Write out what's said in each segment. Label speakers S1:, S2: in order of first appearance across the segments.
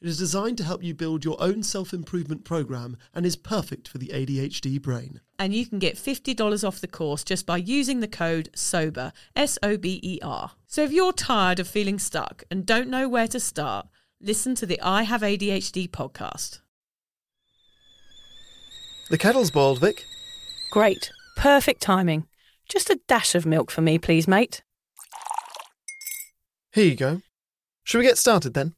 S1: It is designed to help you build your own self improvement program and is perfect for the ADHD brain.
S2: And you can get $50 off the course just by using the code SOBER, S O B E R. So if you're tired of feeling stuck and don't know where to start, listen to the I Have ADHD podcast.
S1: The kettle's boiled, Vic.
S2: Great. Perfect timing. Just a dash of milk for me, please, mate.
S1: Here you go. Shall we get started then?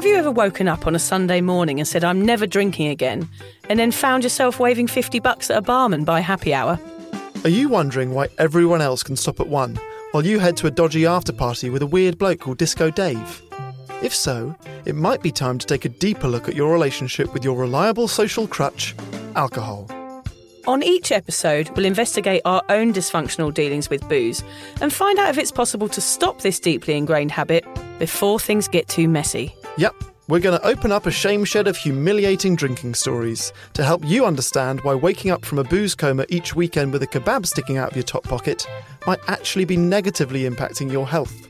S2: Have you ever woken up on a Sunday morning and said, I'm never drinking again, and then found yourself waving 50 bucks at a barman by happy hour?
S1: Are you wondering why everyone else can stop at one while you head to a dodgy after party with a weird bloke called Disco Dave? If so, it might be time to take a deeper look at your relationship with your reliable social crutch, alcohol.
S2: On each episode, we'll investigate our own dysfunctional dealings with booze and find out if it's possible to stop this deeply ingrained habit before things get too messy.
S1: Yep, we're going to open up a shame shed of humiliating drinking stories to help you understand why waking up from a booze coma each weekend with a kebab sticking out of your top pocket might actually be negatively impacting your health.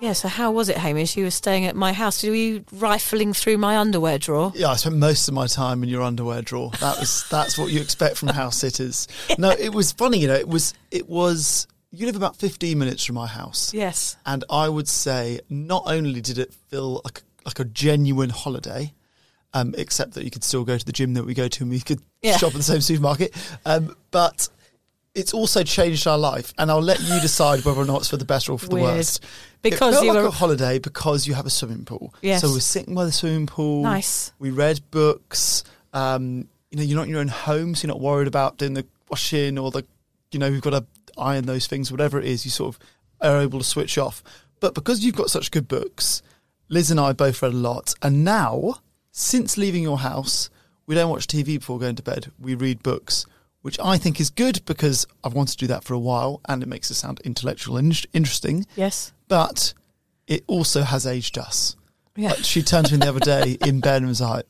S2: Yeah, so how was it, Hamish? You were staying at my house. Were you rifling through my underwear drawer?
S3: Yeah, I spent most of my time in your underwear drawer. That was that's what you expect from house sitters. No, it was funny, you know. It was it was. You live about fifteen minutes from my house,
S2: Yes.
S3: and I would say not only did it feel like like a genuine holiday, um, except that you could still go to the gym that we go to and we could
S2: Yeah.
S3: shop at the same supermarket, um, but it's also changed our life. And I'll let you decide whether or not it's for the better or for the
S2: Weird.
S3: worst.
S2: Because
S3: it felt
S2: you
S3: like
S2: were-
S3: a holiday because you have a swimming pool.
S2: Yes.
S3: So we're sitting by the swimming pool.
S2: Nice.
S3: We read books. Um, you know, you're not in your own home, so you're not worried about doing the washing or the, you know, you've got to iron those things, whatever it is. You sort of are able to switch off. But because you've got such good books, Liz and I both read a lot. And now, since leaving your house, we don't watch TV before going to bed. We read books, which I think is good because I've wanted to do that for a while and it makes it sound intellectual and in- interesting.
S2: Yes.
S3: But it also has aged us.
S2: Yeah.
S3: Like, she turned to me the other day in bed and was like,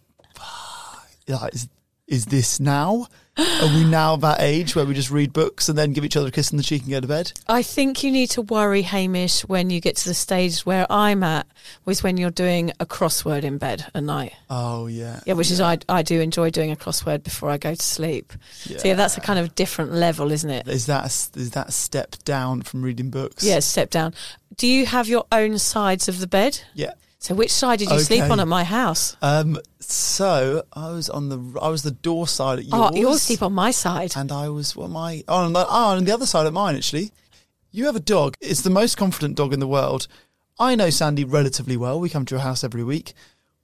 S3: like is, is this now? Are we now that age where we just read books and then give each other a kiss on the cheek and go to bed?
S2: I think you need to worry, Hamish, when you get to the stage where I'm at, was when you're doing a crossword in bed at night.
S3: Oh yeah,
S2: Yeah, which is I I do enjoy doing a crossword before I go to sleep. So yeah, that's a kind of different level, isn't it?
S3: Is that a, is that a step down from reading books?
S2: Yeah, step down. Do you have your own sides of the bed?
S3: Yeah.
S2: So which side did you sleep on at my house?
S3: Um. So I was on the I was the door side at yours.
S2: Oh, you all sleep on my side.
S3: and I was what my oh, on the, oh on the other side of mine actually. You have a dog. It's the most confident dog in the world. I know Sandy relatively well. We come to your house every week.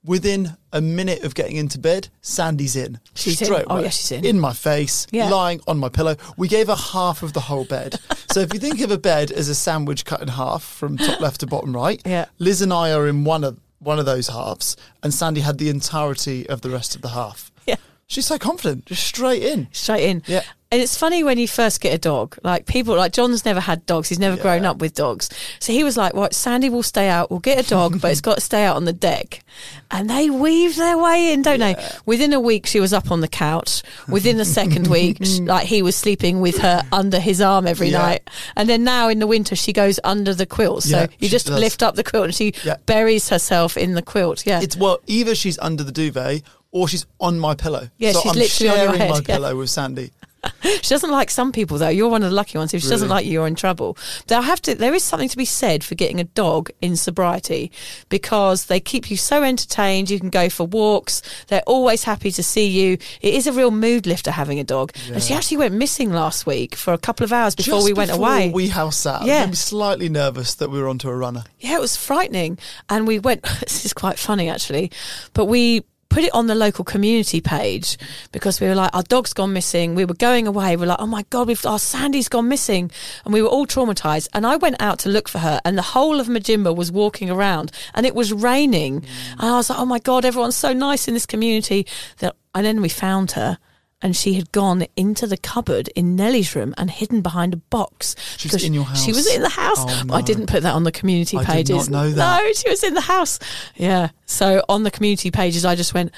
S3: Within a minute of getting into bed, Sandy's in.
S2: She's in?
S3: Straight
S2: Oh,
S3: away.
S2: yeah, she's in.
S3: In my face,
S2: Yeah.
S3: lying on my pillow. We gave her half of the whole bed. so if you think of a bed as a sandwich cut in half from top left to bottom right,
S2: Yeah.
S3: Liz and I are in one of one of those halves, and Sandy had the entirety of the rest of the half.
S2: Yeah.
S3: She's so confident, just straight in.
S2: Straight in.
S3: Yeah.
S2: And it's funny when you first get a dog. Like people, like John's never had dogs. He's never grown up with dogs. So he was like, "What? Sandy will stay out. We'll get a dog, but it's got to stay out on the deck." And they weave their way in, don't they? Within a week, she was up on the couch. Within the second week, like he was sleeping with her under his arm every
S3: Yeah.
S2: night. And then now in the winter, she goes under the quilt. So
S3: Yeah,
S2: you just
S3: does.
S2: lift up the quilt and she
S3: Yeah.
S2: buries herself in the quilt. Yeah.
S3: It's well, either she's under the duvet or she's on my pillow.
S2: Yeah,
S3: so
S2: she's
S3: I'm
S2: literally on your
S3: sharing
S2: head,
S3: my
S2: yeah.
S3: pillow with Sandy.
S2: She doesn't like some people though. You're one of the lucky ones. If she doesn't like you, you're in trouble. But I have to. There is something to be said for getting a dog in sobriety because they keep you so entertained. You can go for walks. They're always happy to see you. It is a real mood lifter having a dog. And she actually went missing last week for a couple of hours before
S3: Just
S2: we went
S3: before
S2: away.
S3: we house sat.
S2: Yeah.
S3: Yeah. Me slightly nervous that we were onto a runner.
S2: Yeah, it was frightening. And we went, this is quite funny actually, but we put it on the local community page because we were like, our dog's gone missing. We were going away. We're like, oh my God, we've, our Sandy's gone missing. And we were all traumatized. And I went out to look for her and the whole of Mudjimba was walking around and it was raining. Mm. And I was like, oh my God, everyone's so nice in this community. That, and then we found her. And she had gone into the cupboard in Nellie's room and hidden behind a box.
S3: She was in your house.
S2: She was in the house.
S3: Oh,
S2: But I didn't put that on the community
S3: I
S2: pages.
S3: not know that.
S2: No, she was in the house. Yeah. So on the community pages, I just went,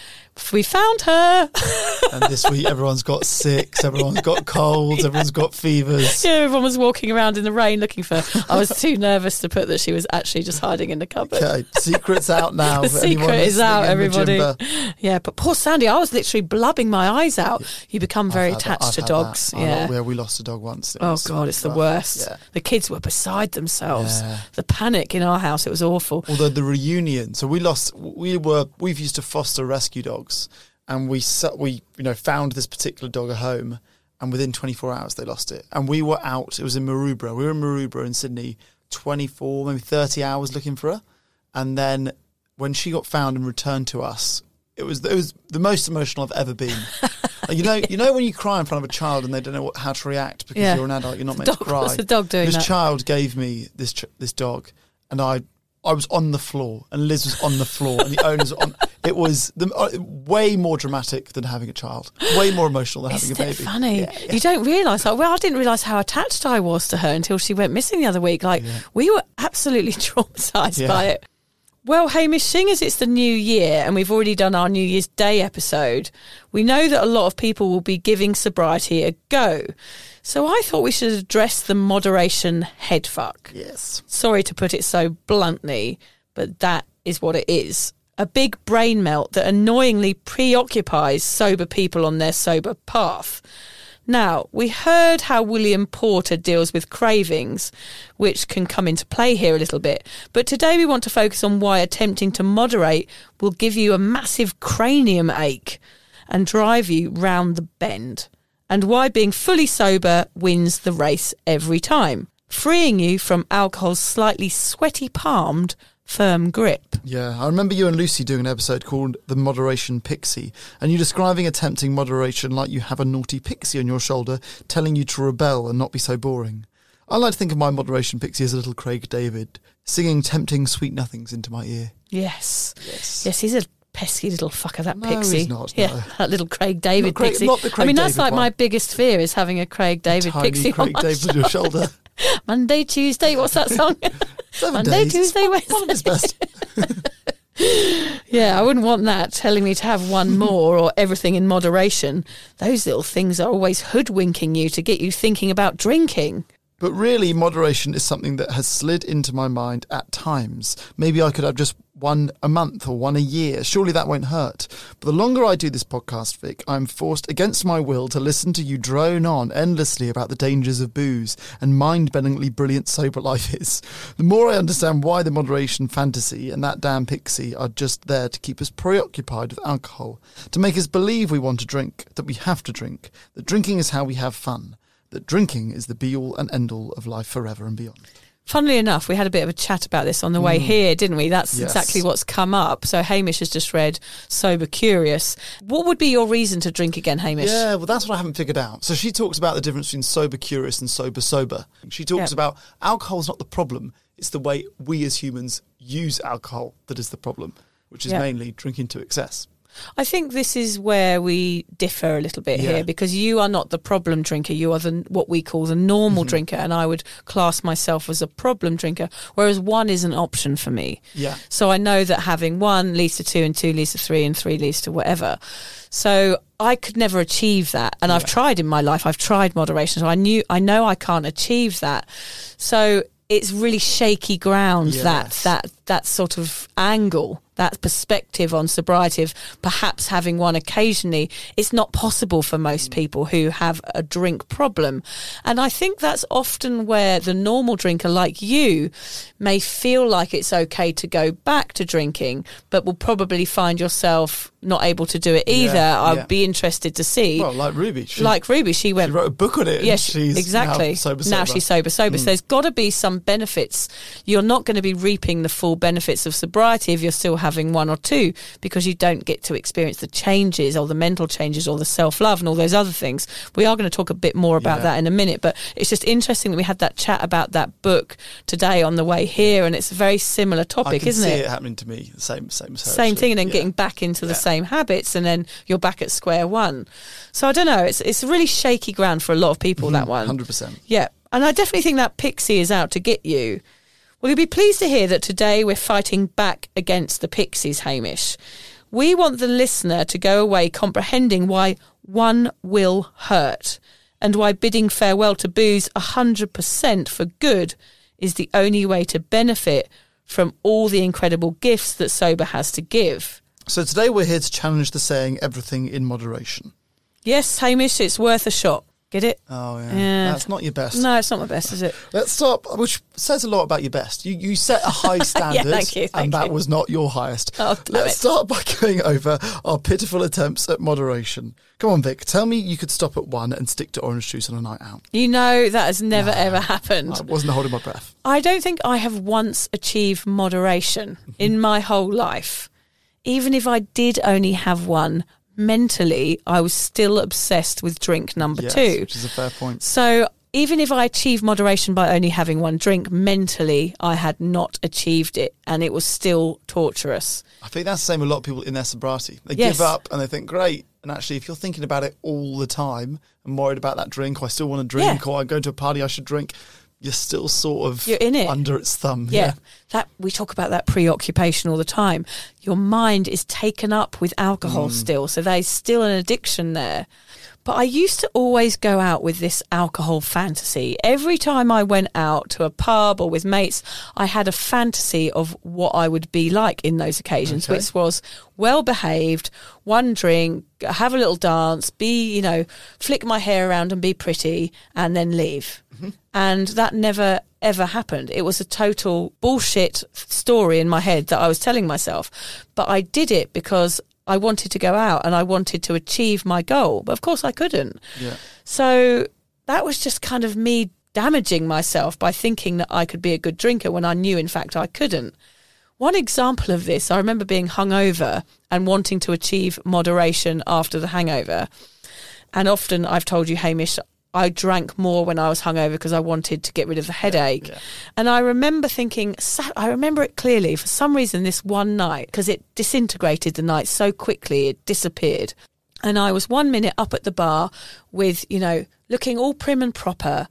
S2: we found her.
S3: And this week, everyone's got sicks, everyone's got colds, everyone's got fevers.
S2: yeah, everyone was walking around in the rain looking for her. I was too nervous to put that she was actually just hiding in the cupboard.
S3: Okay, secret's out now.
S2: The secret is out, everybody. Yeah, but poor Sandy, I was literally blubbing my eyes out. You become very
S3: I've had that-
S2: attached to dogs.
S3: that.
S2: Yeah.
S3: where we lost a dog once.
S2: Oh God, it's the worst.
S3: Yeah.
S2: The kids were beside themselves.
S3: Yeah.
S2: The panic in our house, it was awful.
S3: Although the reunion, so we lost. We were we've used to foster rescue dogs, and we su- we you know found this particular dog a home, and within 24 hours they lost it, and we were out. It was in Maroubra. We were in Maroubra in Sydney, 24 maybe 30 hours looking for her, and then when she got found and returned to us. It was it was the most emotional I've ever been. You know, you know when you cry in front of a child and they don't know what, how to react because
S2: Yeah.
S3: you're an adult, you're not meant
S2: dog-
S3: to cry.
S2: what's the dog doing
S3: This
S2: that?
S3: child gave me this this dog, and I I was on the floor, and Liz was on the floor, and the owners were on. It was the, uh, way more dramatic than having a child, way more emotional than having
S2: Isn't
S3: a baby.
S2: funny?
S3: Yeah, yeah.
S2: You don't realise. Like, well, I didn't realise how attached I was to her until she went missing the other week. Like, we were absolutely traumatised
S3: Yeah.
S2: by it. Well, Hamish, seeing as it's the new year and we've already done our New Year's Day episode, we know that a lot of people will be giving sobriety a go. So I thought we should address the moderation headfuck.
S3: Yes.
S2: Sorry to put it so bluntly, but that is what it is. A big brain melt that annoyingly preoccupies sober people on their sober path. Now, we heard how William Porter deals with cravings, which can come into play here a little bit. But today we want to focus on why attempting to moderate will give you a massive cranium ache and drive you round the bend, and why being fully sober wins the race every time, freeing you from alcohol's slightly sweaty palmed, firm grip.
S3: Yeah, I remember you and Lucy doing an episode called The Moderation Pixie, and you describing attempting moderation like you have a naughty pixie on your shoulder telling you to rebel and not be so boring. I like to think of my moderation pixie as a little Craig David, singing tempting sweet nothings into my ear.
S2: Yes.
S3: Yes.
S2: Yes, he's a pesky little fucker, that
S3: No,
S2: pixie.
S3: he's not,
S2: Yeah,
S3: no.
S2: that little Craig David
S3: Craig-
S2: pixie.
S3: not the
S2: I mean, that's
S3: David
S2: like my biggest fear is having a Craig David
S3: Tiny
S2: pixie
S3: Craig
S2: on my
S3: David on your shoulder.
S2: Monday, Tuesday. What's that song?
S3: Seven
S2: Monday,
S3: days.
S2: Tuesday,
S3: One of his best.
S2: Yeah, I wouldn't want that telling me to have one more or everything in moderation. Those little things are always hoodwinking you to get you thinking about drinking.
S3: But really, moderation is something that has slid into my mind at times. Maybe I could have just one a month or one a year. Surely that won't hurt. But the longer I do this podcast, Vic, I'm forced against my will to listen to you drone on endlessly about the dangers of booze and mind bendingly brilliant sober life is. The more I understand why the moderation fantasy and that damn pixie are just there to keep us preoccupied with alcohol, to make us believe we want to drink, that we have to drink, that drinking is how we have fun that drinking is the be all and end all of life forever and beyond.
S2: Funnily enough, we had a bit of a chat about this on the way mm. here, didn't we? That's
S3: Yes.
S2: exactly what's come up. So Hamish has just read Sober Curious. What would be your reason to drink again, Hamish?
S3: Yeah, well, that's what I haven't figured out. So she talks about the difference between sober curious and sober sober. She talks
S2: Yeah.
S3: about alcohol's not the problem; it's the way we as humans use alcohol that is the problem, which is
S2: Yeah.
S3: mainly drinking to excess.
S2: I think this is where we differ a little bit
S3: Yeah.
S2: here because you are not the problem drinker. You are the what we call the normal
S3: Mm-hmm.
S2: drinker, and I would class myself as a problem drinker. Whereas one is an option for me.
S3: Yeah.
S2: So I know that having one leads to two, and two leads to three, and three leads to whatever. So I could never achieve that, and I've tried in my life. I've tried moderation, so I knew I know I can't achieve that. So it's really shaky ground that that that sort of angle that perspective on sobriety of perhaps having one occasionally it's not possible for most mm. people who have a drink problem. And i think that's often where the normal drinker like you may feel like it's okay to go back to drinking but will probably find yourself not able to do it either
S3: Yeah,
S2: i'd
S3: yeah.
S2: be interested to see
S3: Well, like Ruby, she,
S2: like Ruby, she went
S3: she wrote a book on it. and
S2: Yes,
S3: she's
S2: exactly.
S3: Now, sober,
S2: Now she's sober, sober. So there's got to be some benefits. You're not going to be reaping the full benefits of sobriety if you're still having one or two, because you don't get to experience the changes or the mental changes or the self love and all those other things. We are going to talk a bit more about that in a minute, but it's just interesting that we had that chat about that book today on the way here, and it's a very similar
S3: I
S2: topic,
S3: can
S2: isn't
S3: see
S2: it?
S3: it happening to me. Same, same,
S2: same thing and then getting back into the
S3: Yeah.
S2: Same habits and then you're back at square one. So i don't know it's it's really shaky ground for a lot of people that mm-hmm. one.
S3: 100%.
S2: yeah and i definitely think that pixie is out to get you. Well you'll be pleased to hear that today we're fighting back against the pixies hamish. We want the listener to go away comprehending why one will hurt and why bidding farewell to booze 100% for good is the only way to benefit from all the incredible gifts that sober has to give.
S3: So today we're here to challenge the saying "everything in moderation."
S2: Yes, Hamish, it's worth a shot. Get it?
S3: Oh yeah,
S2: Yeah.
S3: that's not your best.
S2: No, it's not my best, is it?
S3: Let's start, which says a lot about your best. You you set a high standard,
S2: thank you, thank
S3: and that
S2: you.
S3: was not your highest.
S2: Oh,
S3: Let's
S2: it.
S3: start by going over our pitiful attempts at moderation. Come on, Vic, tell me you could stop at one and stick to orange juice on a night out.
S2: You know that has never ever happened.
S3: I wasn't holding my breath.
S2: I don't think I have once achieved moderation
S3: Mm-hmm.
S2: in my whole life. Even if I did only have one, mentally, I was still obsessed with drink number
S3: Yes,
S2: two.
S3: which is a fair point.
S2: So even if I achieved moderation by only having one drink, mentally, I had not achieved it and it was still torturous.
S3: I think that's the same with a lot of people in their sobriety. They
S2: Yes.
S3: give up and they think, great. And actually, if you're thinking about it all the time and worried about that drink, or I still want to drink,
S2: Yeah.
S3: or I'm going to a party, I should drink, you're still sort of
S2: You're in it.
S3: under its thumb.
S2: Yeah. That we talk about that preoccupation all the time. Your mind is taken up with alcohol mm. still, so there's still an addiction there. But I used to always go out with this alcohol fantasy. Every time I went out to a pub or with mates, I had a fantasy of what I would be like in those occasions,
S3: Okay.
S2: which was well behaved, one drink, have a little dance, be, you know, flick my hair around and be pretty, and then leave. Mm-hmm. And that never ever happened. It was a total bullshit story in my head that I was telling myself. But I did it because I wanted to go out and I wanted to achieve my goal. But of course I couldn't.
S3: Yeah.
S2: So that was just kind of me damaging myself by thinking that I could be a good drinker when I knew, in fact, I couldn't. One example of this, I remember being hungover and wanting to achieve moderation after the hangover. And often I've told you, Hamish, I drank more when I was hungover because I wanted to get rid of the headache.
S3: yeah.
S2: And I remember thinking, I remember it clearly for some reason this one night, because it disintegrated the night so quickly, it disappeared. And I was one minute up at the bar with, you know, looking all prim and proper,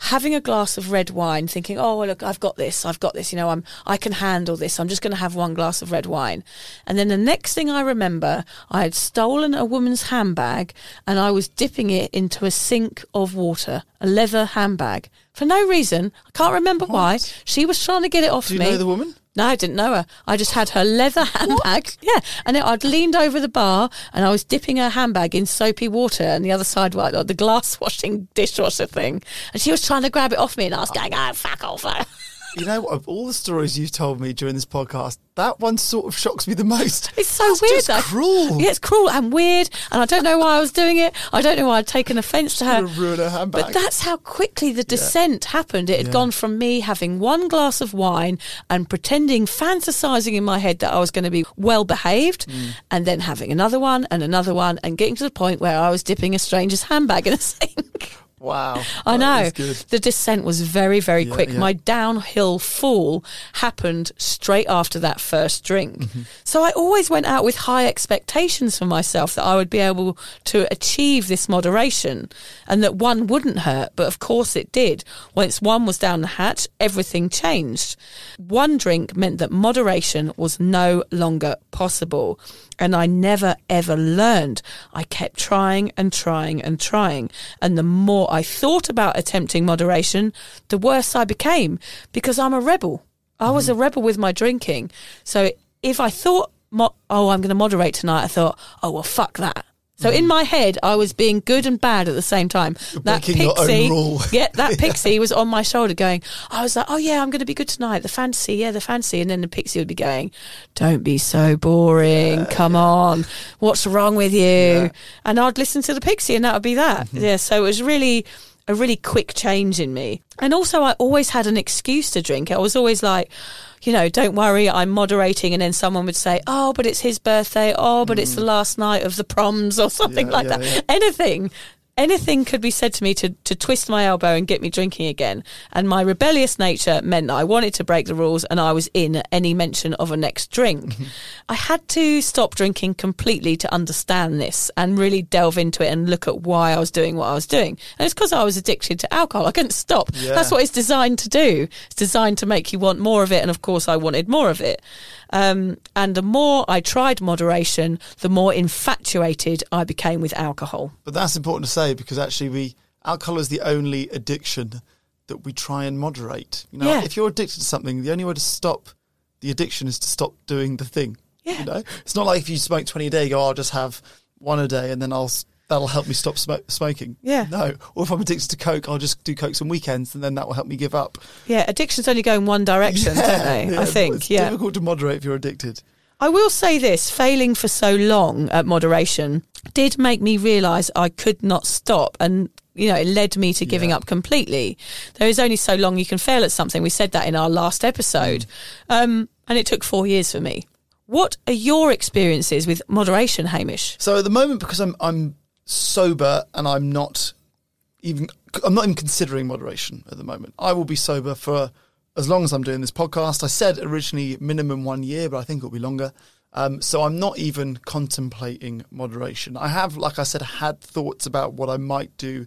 S2: having a glass of red wine, thinking, "Oh, well, look, I've got this. I've got this. You know, I'm I can handle this. I'm just going to have one glass of red wine." And then the next thing I remember, I had stolen a woman's handbag and I was dipping it into a sink of water, a leather handbag, for no reason. I can't remember why. She was trying to get it off
S3: Do you
S2: me.
S3: know the woman?
S2: No, I didn't know her. I just had her leather handbag. Yeah. And I'd leaned over the bar and I was dipping her handbag in soapy water and the other side like the glass washing dishwasher thing. And she was trying to grab it off me and I was going, oh, fuck off. Oh.
S3: You know, what, of all the stories you've told me during this podcast, that one sort of shocks me the most.
S2: It's so
S3: That's
S2: weird. though.
S3: cruel.
S2: Yeah, it's cruel and weird. And I don't know why I was doing it. I don't know why I'd taken offence to her.
S3: Ruin her handbag.
S2: But that's how quickly the descent happened. It had
S3: Yeah.
S2: gone from me having one glass of wine and pretending, fantasizing in my head that I was going to be well behaved,
S3: Mm.
S2: and then having another one and another one, and getting to the point where I was dipping a stranger's handbag in a sink.
S3: Wow.
S2: I know. The descent was very, very
S3: Yeah,
S2: quick.
S3: yeah.
S2: My downhill fall happened straight after that first drink.
S3: Mm-hmm.
S2: So I always went out with high expectations for myself that I would be able to achieve this moderation and that one wouldn't hurt. But of course it did. Once one was down the hatch, everything changed. One drink meant that moderation was no longer possible. And I never ever learned. I kept trying and trying and trying. And the more I thought about attempting moderation, the worse I became because I'm a rebel. I was a mm-hmm. rebel with my drinking. So if I thought, mo- oh, I'm going to moderate tonight, I thought, oh, well, fuck that. So in my head, I was being good and bad at the same time. that
S3: breaking your own
S2: pixie,
S3: rule.
S2: yeah, that pixie was on my shoulder going, I was like, oh yeah, I'm going to be good tonight. The fantasy, yeah, the fantasy. And then the pixie would be going, don't be so boring. Come on. What's wrong with you? And I'd listen to the pixie and that would be that.
S3: Mm-hmm.
S2: Yeah. So it was really a really quick change in me. And also I always had an excuse to drink. I was always like, you know, don't worry, I'm moderating. And then someone would say, oh, but it's his birthday. Oh, but it's mm. the last night of the proms or something
S3: Yeah,
S2: like
S3: yeah,
S2: that.
S3: yeah.
S2: Anything. Anything could be said to me to, to twist my elbow and get me drinking again. And my rebellious nature meant that I wanted to break the rules and I was in at any mention of a next drink. I had to stop drinking completely to understand this and really delve into it and look at why I was doing what I was doing. And it's because I was addicted to alcohol. I couldn't stop.
S3: Yeah.
S2: That's what it's designed to do. It's designed to make you want more of it. And of course, I wanted more of it. Um, and the more I tried moderation, the more infatuated I became with alcohol.
S3: But that's important to say because actually, we alcohol is the only addiction that we try and moderate. You know,
S2: Yeah.
S3: if you're addicted to something, the only way to stop the addiction is to stop doing the thing.
S2: Yeah.
S3: You know, it's not like if you smoke twenty a day, you go, I'll just have one a day, and then I'll that'll help me stop smo- smoking.
S2: Yeah.
S3: No. Or if I'm addicted to coke, I'll just do coke on weekends, and then that will help me give up.
S2: Yeah, addictions only go in one direction, don't they?
S3: Yeah,
S2: I think.
S3: it's
S2: Yeah.
S3: difficult to moderate if you're addicted.
S2: I will say this failing for so long at moderation did make me realise I could not stop. And, you know, it led me to giving
S3: Yeah.
S2: up completely. There is only so long you can fail at something. We said that in our last episode. Um, and it took four years for me. What are your experiences with moderation, Hamish?
S3: So at the moment, because I'm I'm sober and I'm not even I'm not even considering moderation at the moment. I will be sober for as long as I'm doing this podcast. I said originally minimum one year, but I think it'll be longer. Um, so I'm not even contemplating moderation. I have, like I said, had thoughts about what I might do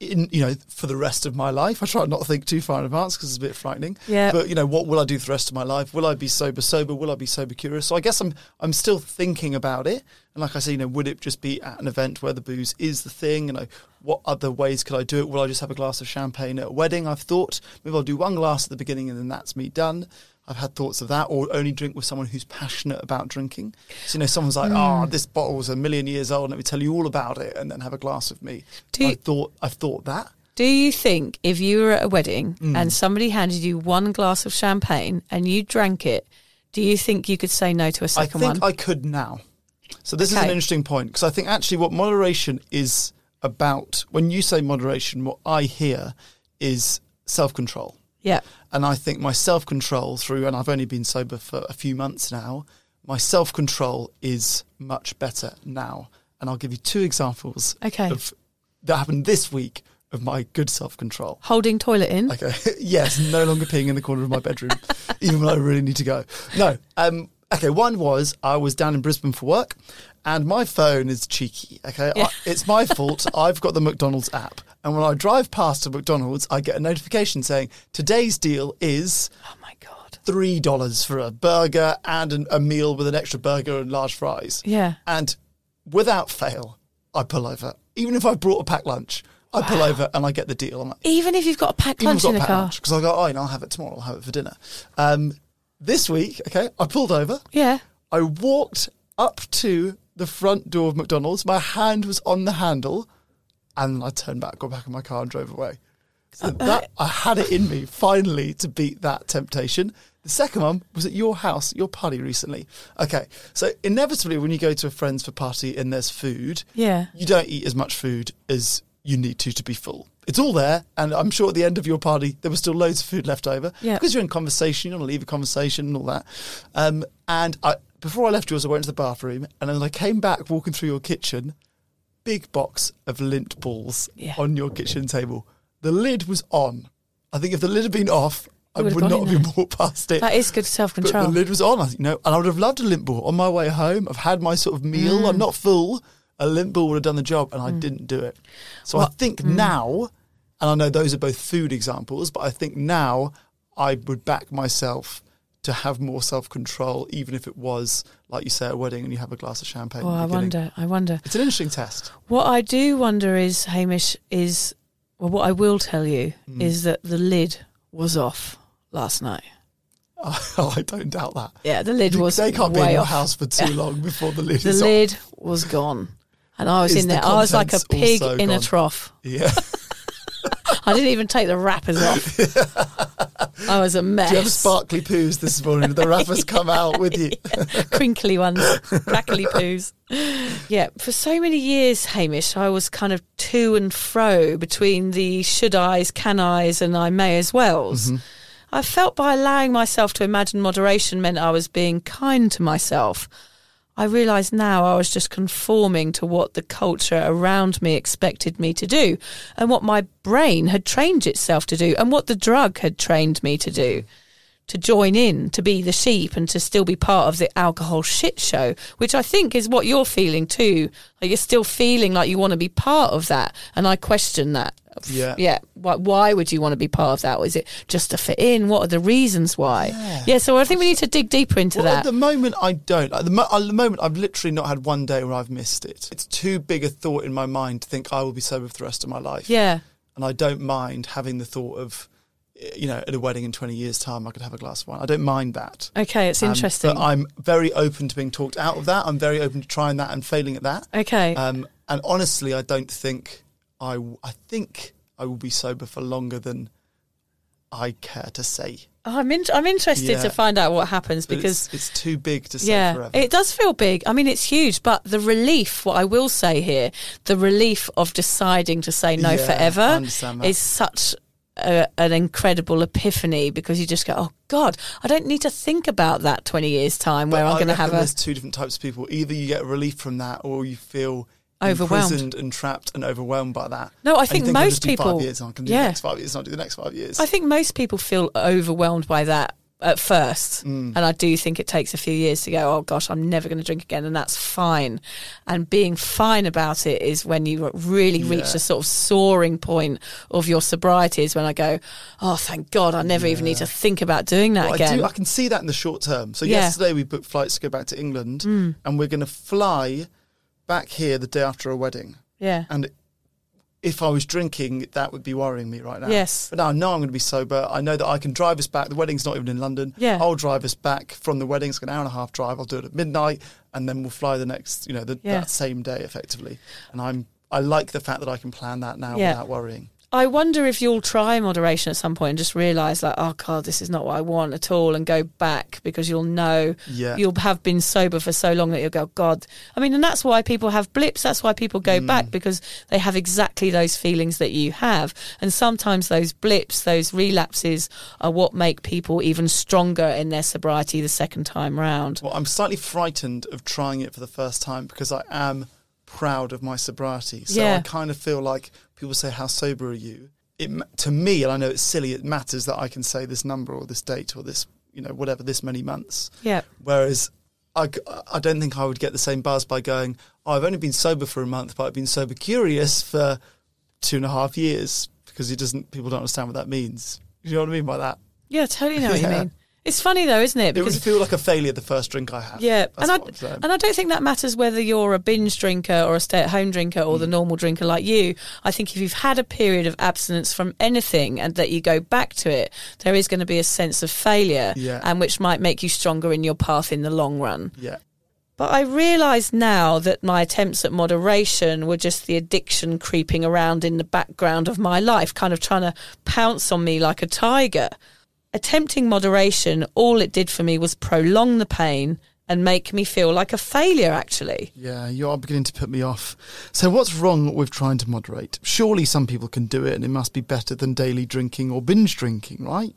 S3: in you know for the rest of my life. I try not to think too far in advance because it's a bit frightening.
S2: Yeah.
S3: But you know, what will I do for the rest of my life? Will I be sober sober? Will I be sober curious? So I guess I'm I'm still thinking about it. And like I say, you know, would it just be at an event where the booze is the thing? You know, what other ways could I do it? Will I just have a glass of champagne at a wedding? I've thought maybe I'll do one glass at the beginning and then that's me done. I've had thoughts of that, or only drink with someone who's passionate about drinking. So you know, someone's like, "Oh, this bottle's a million years old. Let me tell you all about it," and then have a glass with me.
S2: Do you-
S3: I thought I've thought that.
S2: Do you think if you were at a wedding
S3: Mm.
S2: and somebody handed you one glass of champagne and you drank it, do you think you could say no to a second
S3: think
S2: one?
S3: I could now. So this is an interesting point because I think actually what moderation is about. When you say moderation, what I hear is self control.
S2: Yeah.
S3: And I think my self control through, and I've only been sober for a few months now, my self control is much better now. And I'll give you two examples
S2: Okay.
S3: of that happened this week of my good self control.
S2: Holding toilet in.
S3: Okay. yes, no longer peeing in the corner of my bedroom, even when I really need to go. No. Um, Okay, one was I was down in Brisbane for work, and my phone is cheeky. Okay,
S2: Yeah.
S3: I, it's my fault. I've got the McDonald's app, and when I drive past a McDonald's, I get a notification saying today's deal is
S2: Oh my god.
S3: three dollars for a burger and an, a meal with an extra burger and large fries.
S2: Yeah.
S3: And without fail, I pull over. Even if I brought a packed lunch, I pull over and I get the deal. Like,
S2: Even if you've got a packed lunch in the car.
S3: because I go, oh, you know, I'll have it tomorrow. I'll have it for dinner. Um, this week, okay, I pulled over.
S2: Yeah.
S3: I walked up to the front door of McDonald's. My hand was on the handle, and I turned back, got back in my car, and drove away. So
S2: Uh,
S3: that I had it in me finally to beat that temptation. The second one was at your house, your party recently. Okay, so inevitably, when you go to a friend's for party and there's food,
S2: Yeah.
S3: you don't eat as much food as you need to to be full. It's all there, and I'm sure at the end of your party there was still loads of food left over
S2: Yeah.
S3: because you're in conversation. You want to leave a conversation and all that. Um, and I, before I left yours, I went to the bathroom, and then I came back walking through your kitchen. Big box of Lindt balls
S2: Yeah.
S3: on your kitchen table. The lid was on. I think if the lid had been off, I would not have been walked past it.
S2: That is good self control.
S3: the lid was on, I think, you know, and I would have loved a Lindt ball on my way home. I've had my sort of meal.
S2: Mm.
S3: I'm not full. A Lindt ball would have done the job, and I didn't do it. So I think
S2: mm.
S3: now, and I know those are both food examples, but I think now I would back myself to have more self control, even if it was like you say at a wedding and you have a glass of champagne.
S2: Oh, I wonder. I wonder.
S3: It's an interesting test.
S2: What I do wonder is, Hamish, is well, what I will tell you
S3: Mm.
S2: is that the lid was off last night.
S3: Oh, I don't doubt that.
S2: Yeah, the lid was
S3: they can't be in your
S2: off.
S3: house for too long before the lid
S2: The lid was gone, and I was
S3: Is
S2: in
S3: the
S2: there. I was like a pig in a trough.
S3: Yeah.
S2: I didn't even take the wrappers off. I was a mess.
S3: Do you have sparkly poos this morning? The wrappers come out with you.
S2: crinkly ones, crackly poos. Yeah, for so many years, Hamish, I was kind of to and fro between the should I's, can I's, and I may as well's. Mm-hmm. I felt by allowing myself to imagine moderation meant I was being kind to myself. I realise now I was just conforming to what the culture around me expected me to do, and what my brain had trained itself to do, and what the drug had trained me to do to join in, to be the sheep, and to still be part of the alcohol shit show, which I think is what you're feeling too. Like you're still feeling like you want to be part of that, and I question that.
S3: Yeah.
S2: yeah. Why, why would you want to be part of that? Or is it just to fit in? What are the reasons why? Yeah. so I think we need to dig deeper into
S3: Well,
S2: that.
S3: At the moment, I don't. At the, mo- at the moment, I've literally not had one day where I've missed it. It's too big a thought in my mind to think I will be sober for the rest of my life.
S2: yeah.
S3: And I don't mind having the thought of, you know, at a wedding in 20 years' time, I could have a glass of wine. I don't mind that.
S2: Okay, it's
S3: Um,
S2: interesting.
S3: but I'm very open to being talked out of that. I'm very open to trying that and failing at that.
S2: okay.
S3: Um, and honestly, I don't think I. I think I will be sober for longer than I care to say.
S2: Oh, I'm in, I'm interested
S3: Yeah.
S2: to find out what happens because
S3: it's, it's too big to say
S2: yeah,
S3: forever.
S2: it does feel big. I mean, it's huge, but the relief, what I will say here, the relief of deciding to say no
S3: Yeah,
S2: forever is such a, an incredible epiphany because you just go, oh God, I don't need to think about that 20 years' time where
S3: But
S2: I'm going to have a.
S3: There's two different types of people. Either you get relief from that, or you feel
S2: Overwhelmed.
S3: imprisoned and trapped and overwhelmed by that.
S2: No, I
S3: you
S2: think most people-
S3: Five years, and I can do
S2: yeah.
S3: the next five years, and I'll do the next five years.
S2: I think most people feel overwhelmed by that at first.
S3: Mm.
S2: And I do think it takes a few years to go, oh gosh, I'm never going to drink again. And that's fine. And being fine about it is when you really reach
S3: Yeah.
S2: the sort of soaring point of your sobriety, is when I go, oh, thank God, I never even need to think about doing that
S3: Well, I
S2: again.
S3: do. I can see that in the short term. So
S2: Yeah. Mm.
S3: yesterday we booked flights to go back to England, and we're going to fly back here the day after a wedding.
S2: yeah.
S3: And if I was drinking, that would be worrying me right now.
S2: Yes.
S3: But now I know I'm going to be sober. I know that I can drive us back. The wedding's not even in London.
S2: Yeah.
S3: I'll drive us back from the wedding. It's an hour and a half drive. I'll do it at midnight, and then we'll fly the next, you know, the,
S2: Yeah.
S3: that same day effectively. And I'm I like the fact that I can plan that now
S2: Yeah.
S3: without worrying.
S2: I wonder if you'll try moderation at some point and just realise, like, oh God, this is not what I want at all, and go back because you'll know
S3: Yeah.
S2: you'll have been sober for so long that you'll go, God. I mean, and that's why people have blips. That's why people go
S3: Mm.
S2: back because they have exactly those feelings that you have. And sometimes those blips, those relapses, are what make people even stronger in their sobriety the second time round.
S3: Well, I'm slightly frightened of trying it for the first time because I am proud of my sobriety. So
S2: Yeah.
S3: I kind of feel like people say, "How sober are you?" It to me, and I know it's silly. It matters that I can say this number or this date or this, you know, whatever, this many months.
S2: Yeah.
S3: Whereas I, I don't think I would get the same buzz by going, oh, I've only been sober for a month, but I've been sober curious for two and a half years because it doesn't. People don't understand what that means. You know what I mean by that?
S2: Yeah, totally know what
S3: Yeah.
S2: you mean. It's funny though, isn't it?
S3: It would feel like a failure the first drink I have.
S2: Yeah,
S3: That's
S2: and I
S3: what I'm saying.
S2: and I don't think that matters whether you're a binge drinker or a stay-at-home drinker or the
S3: Mm.
S2: normal drinker like you. I think if you've had a period of abstinence from anything and that you go back to it, there is going to be a sense of failure,
S3: Yeah.
S2: and which might make you stronger in your path in the long run.
S3: yeah.
S2: But I realise now that my attempts at moderation were just the addiction creeping around in the background of my life, kind of trying to pounce on me like a tiger. Attempting moderation, all it did for me was prolong the pain and make me feel like a failure, actually.
S3: Yeah, you are beginning to put me off. So, what's wrong with trying to moderate? Surely some people can do it, and it must be better than daily drinking or binge drinking, right?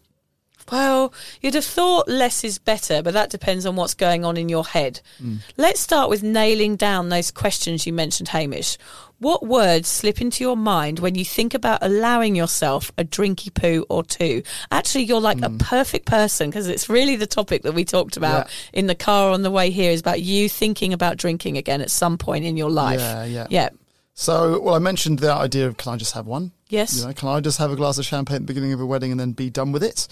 S2: Well, you'd have thought less is better, but that depends on what's going on in your head. Mm. Let's start with nailing down those questions you mentioned, Hamish. What words slip into your mind when you think about allowing yourself a drinky poo or two? Actually, you're like a perfect person because it's really the topic that we talked about
S3: Yeah.
S2: in the car on the way here is about you thinking about drinking again at some point in your life.
S3: Yeah, yeah.
S2: Yeah.
S3: So, well, I mentioned the idea of can I just have one?
S2: Yes.
S3: You know, can I just have a glass of champagne at the beginning of a wedding and then be done with it?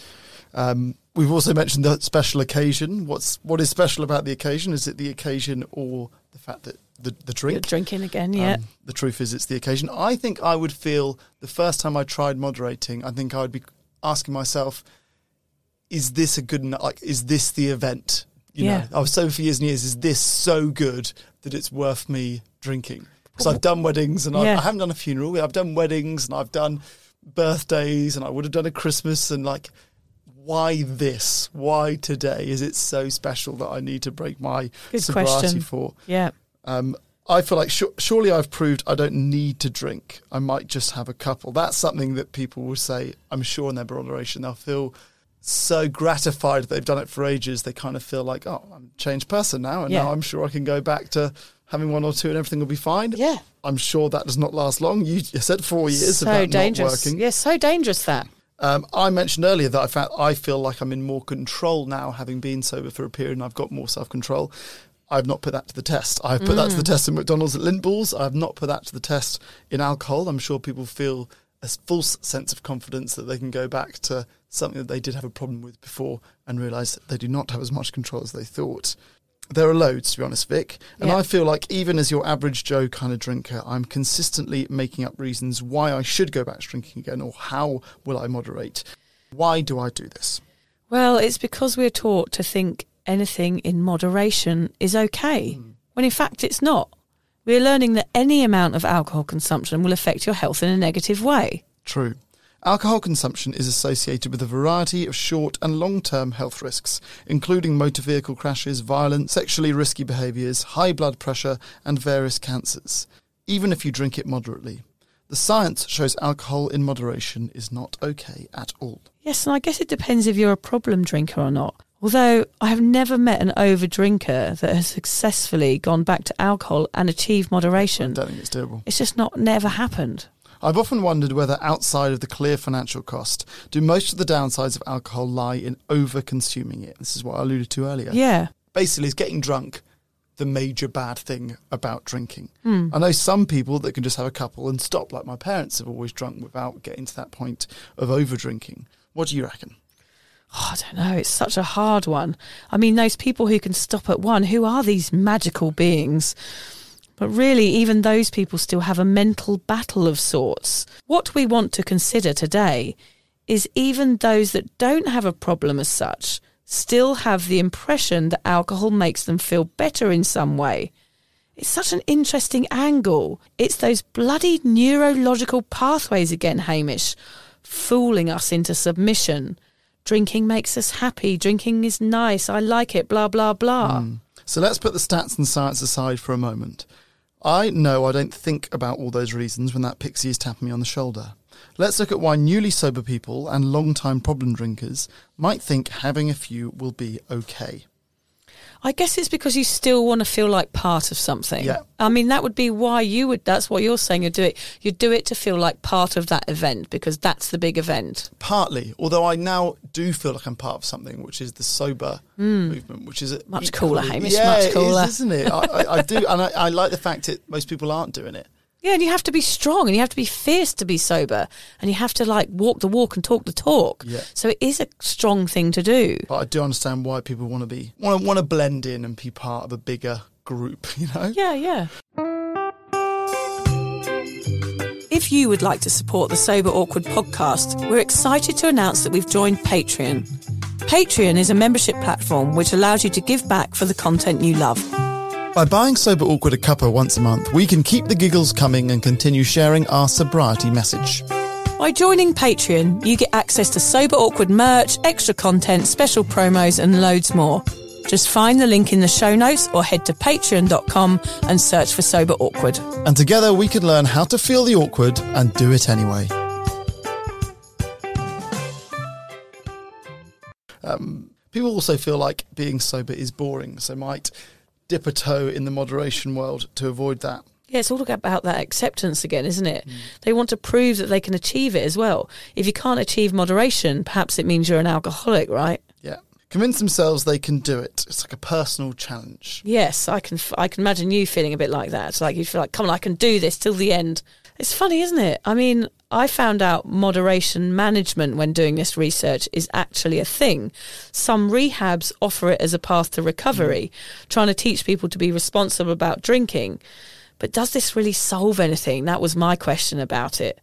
S3: Um, we've also mentioned the special occasion. What's what is special about the occasion? Is it the occasion or the fact that the the drink?
S2: You're drinking again, yeah.
S3: Um, the truth is, it's the occasion. I think I would feel the first time I tried moderating. I think I would be asking myself, "Is this a good enough? Like, is this the event? You
S2: Yeah.
S3: know, I was sober for years and years. Is this so good that it's worth me drinking? Because I've done weddings and
S2: Yeah.
S3: I haven't done a funeral. I've done weddings and I've done birthdays and I would have done a Christmas and like." Why this? Why today? Is it so special that I need to break my
S2: Good
S3: sobriety
S2: question.
S3: for?
S2: yeah.
S3: Um, I feel like su- surely I've proved I don't need to drink. I might just have a couple. That's something that people will say, I'm sure, in their moderation. They'll feel so gratified that they've done it for ages. They kind of feel like, oh, I'm a changed person now. And
S2: Yeah.
S3: now I'm sure I can go back to having one or two and everything will be fine.
S2: Yeah.
S3: I'm sure that does not last long. You, you said four years
S2: so
S3: of that
S2: dangerous.
S3: not working.
S2: Yeah, so dangerous that.
S3: Um, I mentioned earlier that I found I feel like I'm in more control now, having been sober for a period, and I've got more self control. I've not put that to the test. I've put that to the mm. test in McDonald's at Lindt Balls. I've not put that to the test in alcohol. I'm sure people feel a false sense of confidence that they can go back to something that they did have a problem with before and realise that they do not have as much control as they thought. There are loads, to be honest, Vic. And
S2: Yeah.
S3: I feel like even as your average Joe kind of drinker, I'm consistently making up reasons why I should go back to drinking again or how will I moderate. Why do I do this?
S2: Well, it's because we're taught to think anything in moderation is okay, hmm. when in fact it's not. We're learning that any amount of alcohol consumption will affect your health in a negative way.
S3: True. Alcohol consumption is associated with a variety of short and long term health risks, including motor vehicle crashes, violence, sexually risky behaviours, high blood pressure, and various cancers, even if you drink it moderately. The science shows alcohol in moderation is not okay at all.
S2: Yes, and I guess it depends if you're a problem drinker or not. Although I have never met an over drinker that has successfully gone back to alcohol and achieved moderation.
S3: I don't think it's doable.
S2: It's just not never happened.
S3: I've often wondered whether, outside of the clear financial cost, do most of the downsides of alcohol lie in over consuming it? This is what I alluded to earlier.
S2: Yeah.
S3: basically is getting drunk the major bad thing about drinking.
S2: Hmm.
S3: I know some people that can just have a couple and stop, like my parents have always drunk without getting to that point of over drinking. What do you reckon?
S2: Oh, I don't know. It's such a hard one. I mean, those people who can stop at one, who are these magical beings? But really, even those people still have a mental battle of sorts. What we want to consider today is even those that don't have a problem as such still have the impression that alcohol makes them feel better in some way. It's such an interesting angle. It's those bloody neurological pathways again, Hamish, fooling us into submission. Drinking makes us happy. Drinking is nice. I like it. Blah, blah, blah. Hmm.
S3: So let's put the stats and science aside for a moment. I know I don't think about all those reasons when that pixie is tapping me on the shoulder. Let's look at why newly sober people and long time problem drinkers might think having a few will be okay.
S2: I guess it's because you still want to feel like part of something.
S3: Yeah.
S2: I mean, that would be why you would. That's what you're saying. You do it. You do it to feel like part of that event because that's the big event.
S3: Partly, although I now do feel like I'm part of something, which is the sober mm. movement, which is.
S2: Much
S3: equally-
S2: cooler, Hamish,
S3: Yeah,
S2: much
S3: it is,
S2: cooler.
S3: isn't it? I, I, I do, and I, I like the fact that most people aren't doing it.
S2: Yeah, and you have to be strong and you have to be fierce to be sober and you have to like walk the walk and talk the talk.
S3: Yeah.
S2: So it is a strong thing to do.
S3: But I do understand why people want to be want to want to blend in and be part of a bigger group. You know.
S2: Yeah, yeah. If you would like to support the Sober Awkward podcast, we're excited to announce that we've joined Patreon. Patreon is a membership platform which allows you to give back for the content you love.
S3: By buying Sober Awkward a cuppa once a month, we can keep the giggles coming and continue sharing our sobriety message.
S2: By joining Patreon, you get access to Sober Awkward merch, extra content, special promos, and loads more. Just find the link in the show notes or head to patreon.com and search for Sober Awkward.
S3: And together we can learn how to feel the awkward and do it anyway. Um, people also feel like being sober is boring, so might dip a toe in the moderation world to avoid that.
S2: Yeah, it's all about that acceptance again, isn't it? Mm. They want to prove that they can achieve it as well. If you can't achieve moderation, perhaps it means you're an alcoholic, right?
S3: Yeah. Convince themselves they can do it. It's like a personal challenge.
S2: Yes, I can. f- I can imagine you feeling a bit like that. Like you feel like, come on, I can do this till the end. It's funny, isn't it? I mean, I found out moderation management when doing this research is actually a thing. Some rehabs offer it as a path to recovery, trying to teach people to be responsible about drinking. But does this really solve anything? That was my question about it.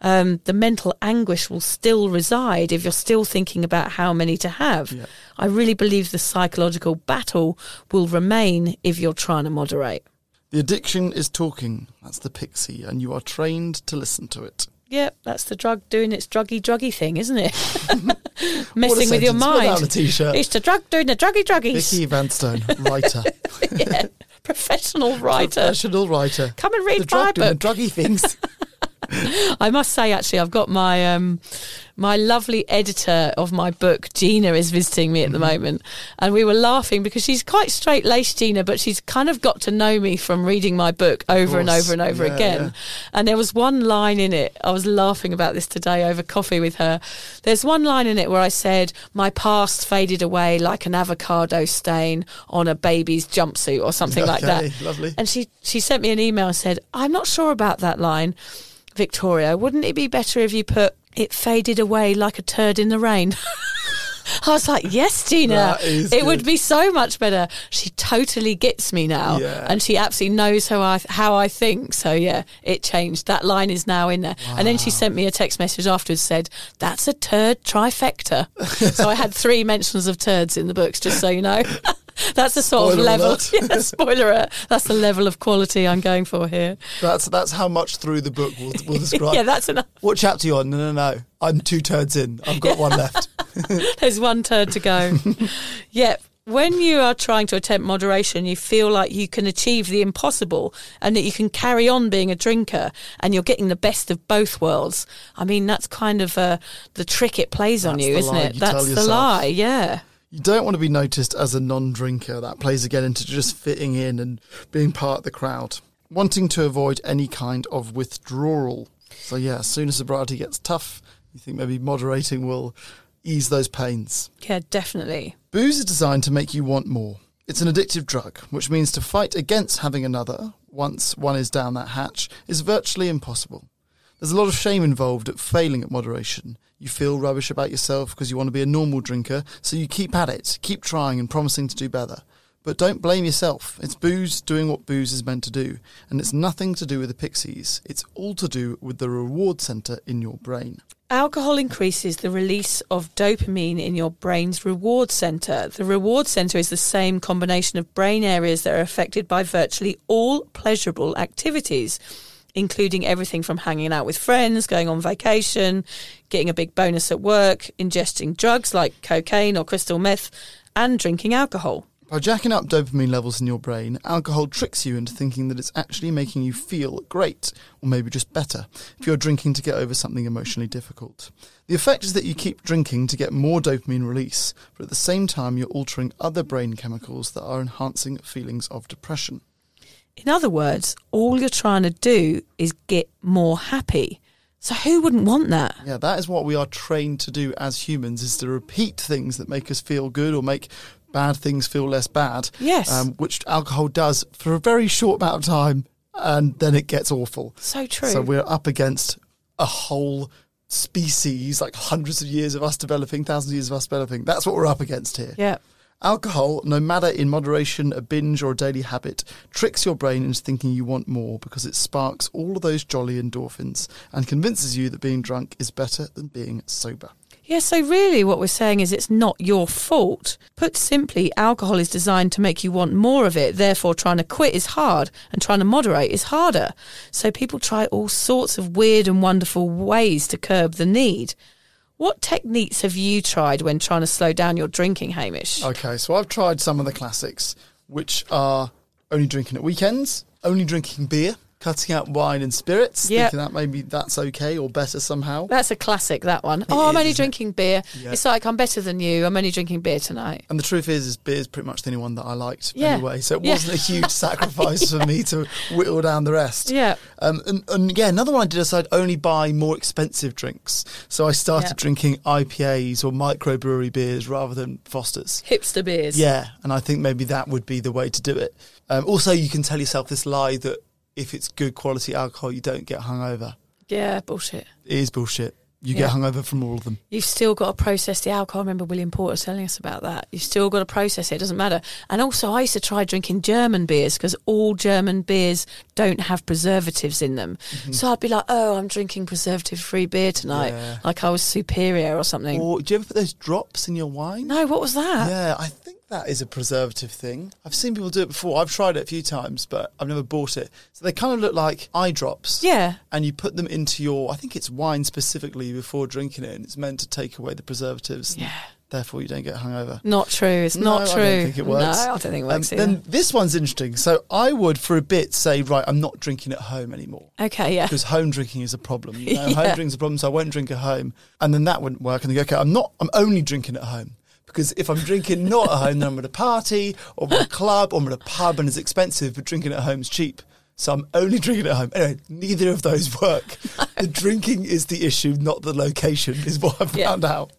S2: Um, the mental anguish will still reside if you're still thinking about how many to have. I really believe the psychological battle will remain if you're trying to moderate.
S3: The addiction is talking. That's the pixie, and you are trained to listen to it.
S2: Yep, that's the drug doing its druggy druggy thing, isn't it? Messing with your
S3: sentence. Put that on
S2: mind.
S3: a t-shirt.
S2: It's the drug doing the druggy druggies.
S3: Vicky Vanstone, writer,
S2: yeah, professional writer.
S3: professional writer.
S2: Come and read
S3: the drug
S2: my
S3: doing the druggy things.
S2: I must say, actually, I've got my um, my lovely editor of my book, Gina, is visiting me at
S3: Mm-hmm.
S2: the moment, and we were laughing because she's quite straight laced, Gina, but she's kind of got to know me from reading my book over and over and over
S3: Yeah,
S2: again.
S3: yeah.
S2: And there was one line in it. I was laughing about this today over coffee with her. There's one line in it where I said, "My past faded away like an avocado stain on a baby's jumpsuit," or something like that.
S3: Lovely.
S2: And she she sent me an email and said, "I'm not sure about that line, Victoria. Wouldn't it be better if you put it faded away like a turd in the rain?" I was like, "Yes,
S3: is
S2: it would be so much better." She totally gets me now,
S3: Yeah.
S2: and she absolutely knows how I how I think. So yeah, it changed. That line is now in there. And then she sent me a text message afterwards said, "That's a turd trifecta." so I had three mentions of turds in the books, just so you know. That's the sort
S3: Spoiler
S2: of level. Yeah, spoiler alert. That's the level of quality I'm going for here.
S3: That's that's how much through the book we'll, we'll describe.
S2: Yeah, that's enough.
S3: What chapter you on? No, no, no. I'm two turds in. I've got one left.
S2: There's one turd to go. yeah. When you are trying to attempt moderation, you feel like you can achieve the impossible and that you can carry on being a drinker and you're getting the best of both worlds. I mean, that's kind of uh, the trick it plays on
S3: That's
S2: you,
S3: the
S2: isn't
S3: lie
S2: it?
S3: you
S2: that's the
S3: yourself.
S2: lie, yeah.
S3: You don't want to be noticed as a non-drinker. That plays again into just fitting in and being part of the crowd. Wanting to avoid any kind of withdrawal. So yeah, as soon as sobriety gets tough, you think maybe moderating will ease those pains.
S2: Yeah, definitely.
S3: Booze is designed to make you want more. It's an addictive drug, which means to fight against having another, once one is down that hatch, is virtually impossible. There's a lot of shame involved at failing at moderation. You feel rubbish about yourself because you want to be a normal drinker, so you keep at it, keep trying and promising to do better. But don't blame yourself. It's booze doing what booze is meant to do, and it's nothing to do with the pixies. It's all to do with the reward centre in your brain.
S2: Alcohol increases the release of dopamine in your brain's reward center. The reward center is the same combination of brain areas that are affected by virtually all pleasurable activities, including everything from hanging out with friends, going on vacation, getting a big bonus at work, ingesting drugs like cocaine or crystal meth, and drinking alcohol.
S3: By jacking up dopamine levels in your brain, alcohol tricks you into thinking that it's actually making you feel great, or maybe just better, if you're drinking to get over something emotionally difficult. The effect is that you keep drinking to get more dopamine release, but at the same time, you're altering other brain chemicals that are enhancing feelings of depression.
S2: In other words, all you're trying to do is get more happy. So who wouldn't want that?
S3: Yeah, that is what we are trained to do as humans: is to repeat things that make us feel good or make bad things feel less bad.
S2: Yes.
S3: um, which alcohol does for a very short amount of time, and then it gets awful.
S2: So true.
S3: So we're up against a whole species, like hundreds of years of us developing, thousands of years of us developing. That's what we're up against here.
S2: yeah.
S3: Alcohol, no matter in moderation, a binge or a daily habit, tricks your brain into thinking you want more because it sparks all of those jolly endorphins and convinces you that being drunk is better than being sober.
S2: Yeah, so really what we're saying is it's not your fault. Put simply, alcohol is designed to make you want more of it. Therefore, trying to quit is hard and trying to moderate is harder. So people try all sorts of weird and wonderful ways to curb the need. What techniques have you tried when trying to slow down your drinking, Hamish?
S3: Okay, so I've tried some of the classics, which are only drinking at weekends, only drinking beer, cutting out wine and spirits,
S2: Yep.
S3: thinking that maybe that's okay or better somehow.
S2: That's a classic, that one. oh, I'm only
S3: isn't it?
S2: drinking beer.
S3: Yeah.
S2: It's like, I'm better than you. I'm only drinking beer tonight.
S3: And the truth is, is beer is pretty much the only one that I liked
S2: Yeah.
S3: anyway. So it
S2: Yeah.
S3: wasn't a huge sacrifice for me to whittle down the rest.
S2: Yeah.
S3: Um, and, and yeah, another one I did is I'd only buy more expensive drinks. So I started drinking IPAs or microbrewery beers rather than Foster's.
S2: Hipster beers.
S3: Yeah, and I think maybe that would be the way to do it. Um, also, you can tell yourself this lie that if it's good quality alcohol, you don't get hungover.
S2: Yeah, bullshit.
S3: It is bullshit. You
S2: Yeah.
S3: get hungover from all of them.
S2: You've still got to process the alcohol. I remember William Porter telling us about that. You've still got to process it. It doesn't matter. And also, I used to try drinking German beers because all German beers don't have preservatives in them. So I'd be like, oh, I'm drinking preservative free beer tonight.
S3: Mm-hmm. Yeah.
S2: Like I was superior or something.
S3: Or do you ever put those drops in your wine?
S2: no, what was that?
S3: Yeah, I that is a preservative thing. I've seen people do it before. I've tried it a few times, but I've never bought it. So they kind of look like eye drops.
S2: Yeah.
S3: And you put them into your, I think it's wine specifically before drinking it, and it's meant to take away the preservatives.
S2: Yeah.
S3: Therefore, you don't get hungover.
S2: Not true. It's
S3: No,
S2: not
S3: I
S2: true.
S3: don't think it works.
S2: No, I don't think it
S3: Um,
S2: works either.
S3: then this one's interesting. So I would, for a bit, say, right, I'm not drinking at home anymore.
S2: okay, yeah.
S3: Because home drinking is a problem. You know,
S2: Yeah.
S3: Home drinking's a problem, so I won't drink at home. And then that wouldn't work. And they go, okay, I'm not, I'm only drinking at home. Because if I'm drinking not at home, then I'm at a party or at a club or I'm at a pub and it's expensive, but drinking at home is cheap. So I'm only drinking at home. Anyway, neither of those work. the drinking is the issue, not the location, is what I've
S2: Yeah.
S3: found out.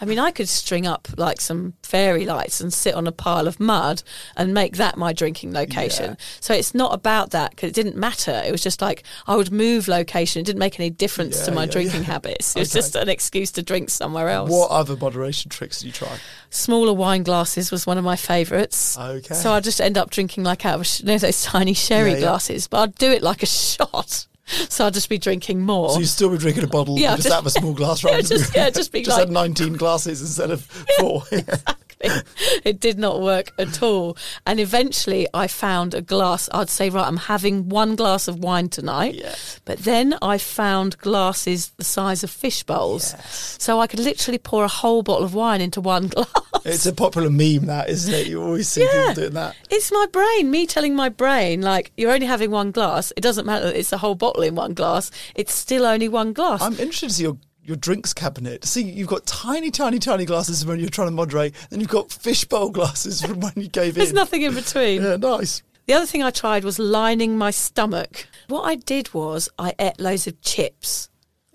S2: I mean, I could string up like some fairy lights and sit on a pile of mud and make that my drinking location.
S3: Yeah.
S2: So it's not about that because it didn't matter. It was just like I would move location. It didn't make any difference to my
S3: yeah,
S2: drinking
S3: yeah.
S2: habits. It was
S3: Okay.
S2: just an excuse to drink somewhere else.
S3: What other moderation tricks do you try?
S2: Smaller wine glasses was one of my favourites.
S3: Okay.
S2: So I'd just end up drinking like out of a sh- you know, those tiny sherry
S3: Yeah, yeah.
S2: glasses, but I'd do it like a shot. So I'd just be drinking more.
S3: So you still be drinking a bottle,
S2: Yeah,
S3: just,
S2: just-
S3: have a small glass
S2: Yeah,
S3: rather than-
S2: just- yeah, just be
S3: just
S2: like-
S3: had 19 glasses instead of four.
S2: it did not work at all. And eventually I found a glass. I'd say, right, I'm having one glass of wine tonight.
S3: Yeah.
S2: But then I found glasses the size of fish bowls. So I could literally pour a whole bottle of wine into one glass.
S3: It's a popular meme, that, isn't it? You always see
S2: Yeah.
S3: people doing that.
S2: It's my brain, me telling my brain, like, you're only having one glass. It doesn't matter that it's a whole bottle in one glass. It's still only one glass.
S3: I'm interested to see your, your drinks cabinet. See, you've got tiny, tiny, tiny glasses when you're trying to moderate, then you've got fishbowl glasses from when you gave
S2: There's
S3: in.
S2: There's nothing in between.
S3: Yeah, nice.
S2: The other thing I tried was lining my stomach. What I did was I ate loads of chips,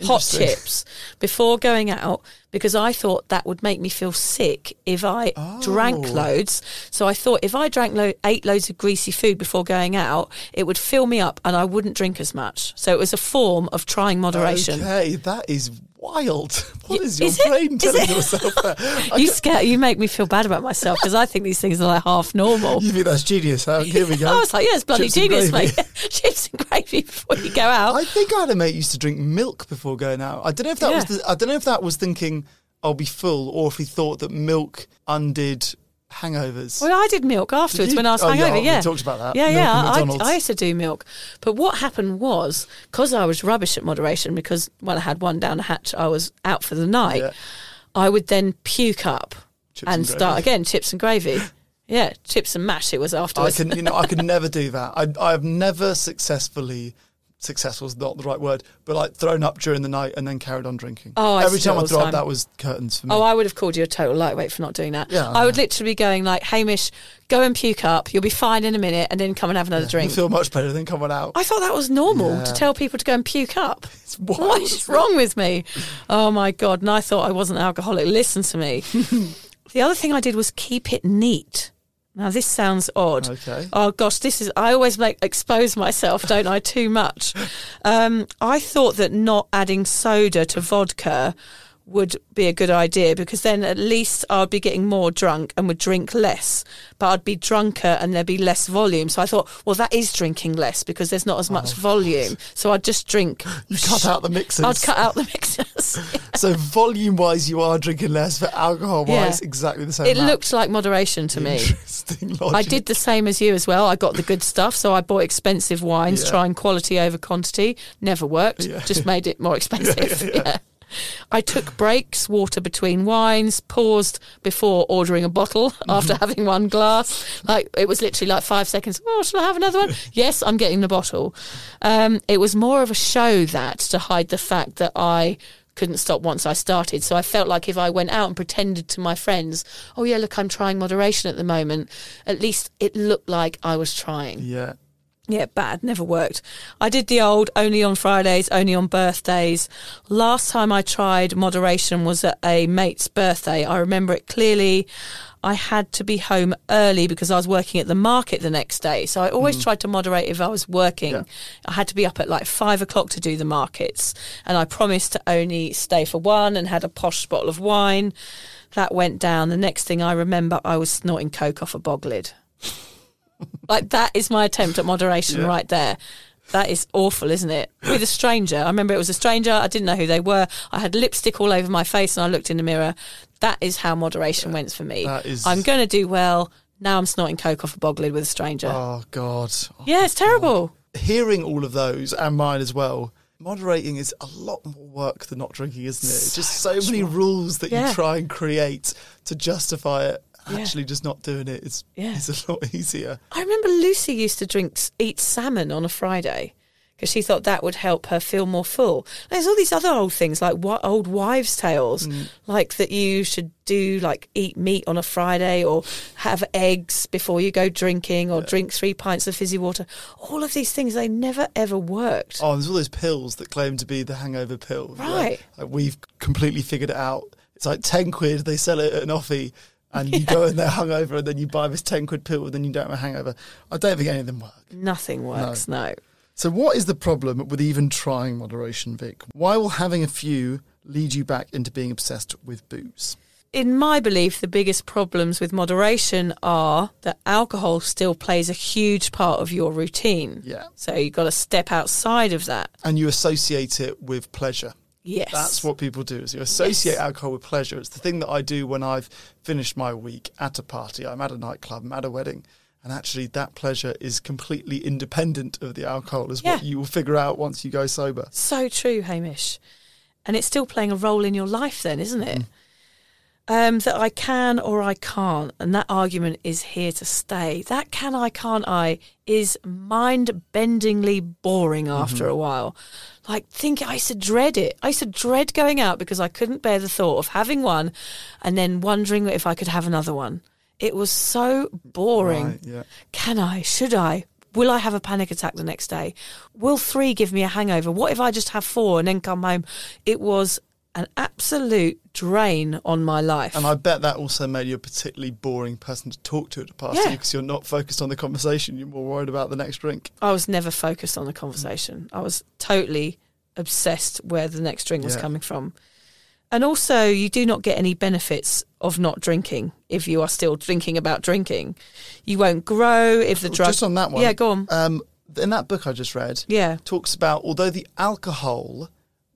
S2: hot chips, before going out because I thought that would make me feel sick if I drank
S3: Oh.
S2: loads. So I thought if I drank lo- ate loads of greasy food before going out, it would fill me up and I wouldn't drink as much. So it was a form of trying moderation.
S3: Okay, that is wild. What
S2: is,
S3: is your
S2: it?
S3: brain telling yourself
S2: You scare, you make me feel bad about myself because I think these things are like half normal.
S3: you think that's genius, huh? Here we go.
S2: I was like, yeah, it's bloody
S3: Chips
S2: genius, mate. Chips and gravy before you go out.
S3: I think I had a mate used to drink milk before going out. I don't know if that was the, I don't know if that was thinking I'll be full, or if he thought that milk undid hangovers.
S2: Well, I did milk afterwards
S3: you?
S2: when I was
S3: Oh, yeah,
S2: hungover.
S3: we
S2: Yeah,
S3: talked about that.
S2: Yeah,
S3: Milk
S2: yeah. I, I used to do milk, but what happened was because I was rubbish at moderation because when I had one down the hatch, I was out for the night.
S3: Yeah.
S2: I would then puke up
S3: Chips
S2: and
S3: and
S2: start again chips and gravy. Yeah, chips and mash it was
S3: I
S2: afterwards.
S3: can, you know, I could never do that. I, I have never successfully. Successful is not the right word, but like thrown up during the night and then carried on drinking.
S2: Oh, I
S3: every time I
S2: the
S3: throw up, that was curtains for me.
S2: Oh, I would have called you a total lightweight for not doing that.
S3: Yeah,
S2: I would
S3: I know.
S2: literally be going like, Hamish, go and puke up. You'll be fine in a minute, and then come and have another drink.
S3: you feel much better than coming out.
S2: I thought that was normal
S3: Yeah.
S2: to tell people to go and puke up.
S3: wild,
S2: What is wrong with me? Oh my god! And I thought I wasn't alcoholic. Listen to me. the other thing I did was keep it neat. Now this sounds odd.
S3: Okay.
S2: Oh gosh, this is. I always make expose myself, don't I? Too much. Um, I thought that not adding soda to vodka would be a good idea because then at least I'd be getting more drunk and would drink less, but I'd be drunker and there'd be less volume. So I thought, well, that is drinking less because there's not as much oh, volume. So I'd just drink.
S3: You cut out the mixers.
S2: I'd cut out the mixers.
S3: So volume wise, you are drinking less, but alcohol wise,
S2: Yeah.
S3: exactly the same.
S2: it
S3: amount.
S2: looked like moderation to me.
S3: Interesting logic.
S2: I did the same as you as well. I got the good stuff, so I bought expensive wines,
S3: Yeah.
S2: trying quality over quantity. Never worked.
S3: Yeah.
S2: Just made it more expensive. I took breaks, water between wines, paused before ordering a bottle after
S3: Mm-hmm.
S2: having one glass. Like it was literally like five seconds. Oh, shall I have another one? yes, I'm getting the bottle. Um, it was more of a show that to hide the fact that I couldn't stop once I started. So I felt like if I went out and pretended to my friends, oh yeah, look, I'm trying moderation at the moment, at least it looked like I was trying.
S3: Yeah.
S2: Yeah, bad, never worked. I did the old only on Fridays, only on birthdays. Last time I tried moderation was at a mate's birthday. I remember it clearly. I had to be home early because I was working at the market the next day. So I always mm. tried to moderate if I was working.
S3: Yeah.
S2: I had to be up at like five o'clock to do the markets. And I promised to only stay for one and had a posh bottle of wine. That went down. The next thing I remember, I was snorting coke off a bog lid. Like that is my attempt at moderation
S3: Yeah.
S2: right there. That is awful, isn't it? With a stranger. I remember it was a stranger. I didn't know who they were. I had lipstick all over my face and I looked in the mirror. That is how moderation went for me.
S3: that is-
S2: I'm going to do well. Now I'm snorting coke off a bog lid with a stranger.
S3: Oh God.
S2: yeah, it's terrible.
S3: Oh, Hearing all of those and mine as well. Moderating is a lot more work than not drinking, isn't it? It's just so many rules that
S2: Yeah.
S3: you try and create to justify it.
S2: Yeah.
S3: Actually, just not doing it, is
S2: Yeah.
S3: is a lot easier.
S2: I remember Lucy used to drink eat salmon on a Friday because she thought that would help her feel more full. There's all these other old things like what old wives' tales, mm. like that you should do like eat meat on a Friday or have eggs before you go drinking or drink three pints of fizzy water. All of these things they never ever worked.
S3: Oh, there's all those pills that claim to be the hangover pill.
S2: Right.
S3: like, we've completely figured it out. It's like 10 quid, they sell it at an offie, and you go in there hungover, and then you buy this 10 quid pill, and then you don't have a hangover. I don't think any of them work.
S2: Nothing works. No.
S3: So, what is the problem with even trying moderation, Vic? Why will having a few lead you back into being obsessed with booze?
S2: in my belief, the biggest problems with moderation are that alcohol still plays a huge part of your routine.
S3: Yeah.
S2: So you've got to step outside of that.
S3: And you associate it with pleasure.
S2: Yes.
S3: That's what people do. Is you associate alcohol with pleasure. It's the thing that I do when I've finished my week at a party. I'm at a nightclub. I'm at a wedding, and actually, that pleasure is completely independent of the alcohol. Is what you will figure out once you go sober.
S2: So true, Hamish. And it's still playing a role in your life, then, isn't it? Mm. Um, that I can or I can't. And that argument is here to stay. That can I, can't I is mind bendingly boring after a while. Like, think I used to dread it. I used to dread going out because I couldn't bear the thought of having one and then wondering if I could have another one. It was so boring.
S3: Right, yeah.
S2: Can I? Should I? Will I have a panic attack the next day? Will three give me a hangover? What if I just have four and then come home? It was an absolute drain on my life.
S3: And I bet that also made you a particularly boring person to talk to at a party
S2: Yeah.
S3: because you're not focused on the conversation. You're more worried about the next drink.
S2: I was never focused on the conversation. I was totally obsessed where the next drink was
S3: Yeah.
S2: coming from. And also, you do not get any benefits of not drinking if you are still thinking about drinking. You won't grow if the drug.
S3: Just on that one.
S2: Yeah, go on.
S3: Um, in that book I just read,
S2: yeah.
S3: talks about although the alcohol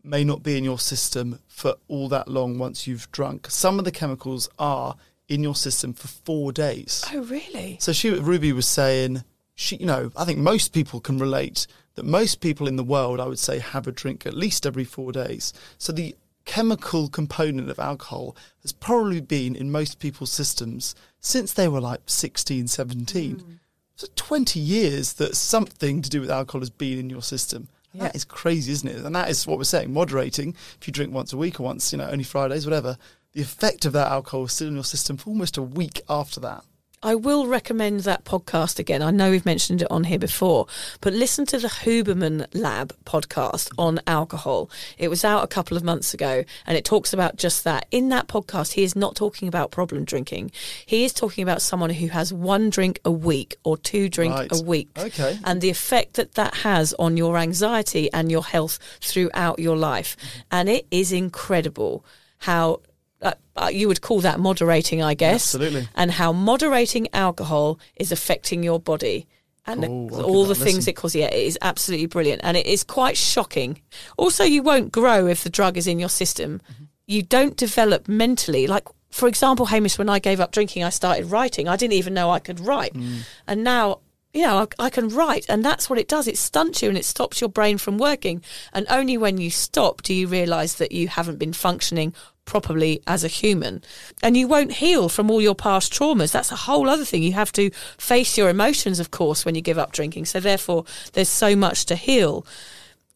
S3: may not be in your system for all that long once you've drunk, some of the chemicals are in your system for four days.
S2: Oh, really?
S3: So she Ruby was saying she you know, I think most people can relate that most people in the world I would say have a drink at least every 4 days. So the chemical component of alcohol has probably been in most people's systems since they were like 16, 17. Hmm. So 20 years that something to do with alcohol has been in your system.
S2: Yeah.
S3: That is crazy, isn't it? And that is what we're saying. Moderating, if you drink once a week or once, you know, only Fridays, whatever, the effect of that alcohol is still in your system for almost a week after that.
S2: I will recommend that podcast again. I know we've mentioned it on here before, but listen to the Huberman Lab podcast on alcohol. It was out a couple of months ago and it talks about just that. In that podcast, he is not talking about problem drinking. He is talking about someone who has one drink a week or two drink
S3: Right.
S2: a week.
S3: Okay.
S2: And the effect that that has on your anxiety and your health throughout your life. And it is incredible how uh, uh, you would call that moderating, I guess.
S3: Absolutely.
S2: And how moderating alcohol is affecting your body. And the- all the things
S3: listen.
S2: it causes. Yeah, it is absolutely brilliant. And it is quite shocking. Also, you won't grow if the drug is in your system.
S3: Mm-hmm.
S2: You don't develop mentally. Like, for example, Hamish, when I gave up drinking, I started writing. I didn't even know I could write.
S3: Mm.
S2: And now, you know, I, I can write. And that's what it does. It stunts you and it stops your brain from working. And only when you stop do you realise that you haven't been functioning properly as a human. And you won't heal from all your past traumas. That's a whole other thing. You have to face your emotions, of course, when you give up drinking. So therefore, there's so much to heal.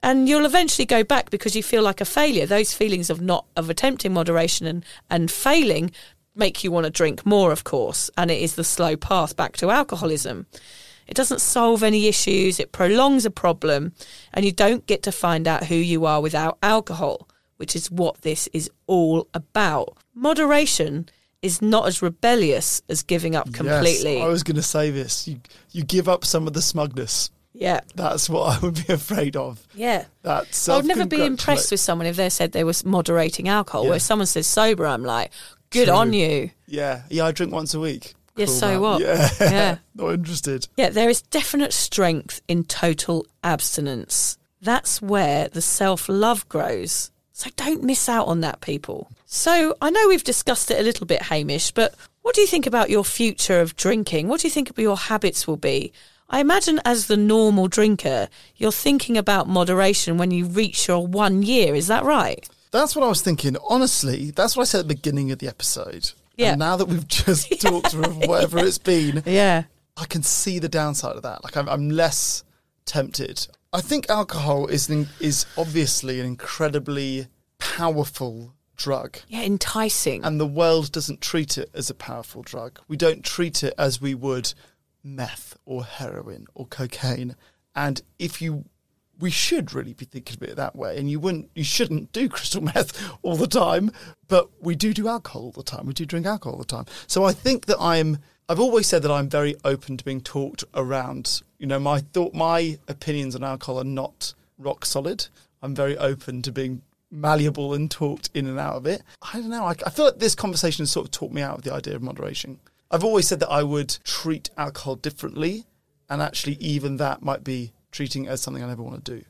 S2: And you'll eventually go back because you feel like a failure. Those feelings of not of attempting moderation and, and failing make you want to drink more, of course. And it is the slow path back to alcoholism. It doesn't solve any issues, it prolongs a problem, and you don't get to find out who you are without alcohol, which is what this is all about. Moderation is not as rebellious as giving up completely.
S3: Yes, I was going to say this. You you give up some of the smugness.
S2: yeah.
S3: That's what I would be afraid of.
S2: Yeah.
S3: That's
S2: I uh, would never be impressed with someone if they said they was moderating alcohol.
S3: Yeah.
S2: Where someone says sober, I'm like, good
S3: True.
S2: on you.
S3: Yeah, yeah. I drink once a week.
S2: Yeah,
S3: Cool,
S2: so
S3: man.
S2: what?
S3: Yeah,
S2: Yeah.
S3: Not interested.
S2: Yeah, there is definite strength in total abstinence. That's where the self love grows. So don't miss out on that, people. So I know we've discussed it a little bit, Hamish, but what do you think about your future of drinking? What do you think your habits will be? I imagine as the normal drinker, you're thinking about moderation when you reach your one year. Is that right?
S3: That's what I was thinking. Honestly, that's what I said at the beginning of the episode.
S2: Yeah.
S3: And now that we've just talked through whatever it's been,
S2: Yeah.
S3: I can see the downside of that. Like I'm, I'm less tempted. I think alcohol is an, is obviously an incredibly powerful drug.
S2: Yeah, enticing.
S3: and the world doesn't treat it as a powerful drug. We don't treat it as we would meth or heroin or cocaine. And if you, we should really be thinking of it that way. And you wouldn't, you shouldn't do crystal meth all the time, but we do do alcohol all the time. We do drink alcohol all the time. So I think that I'm. I've always said that I'm very open to being talked around. You know, my thought, my opinions on alcohol are not rock solid. I'm very open to being malleable and talked in and out of it. I don't know. I, I feel like this conversation has sort of talked me out of the idea of moderation. I've always said that I would treat alcohol differently, and actually, even that might be treating it as something I never want to do.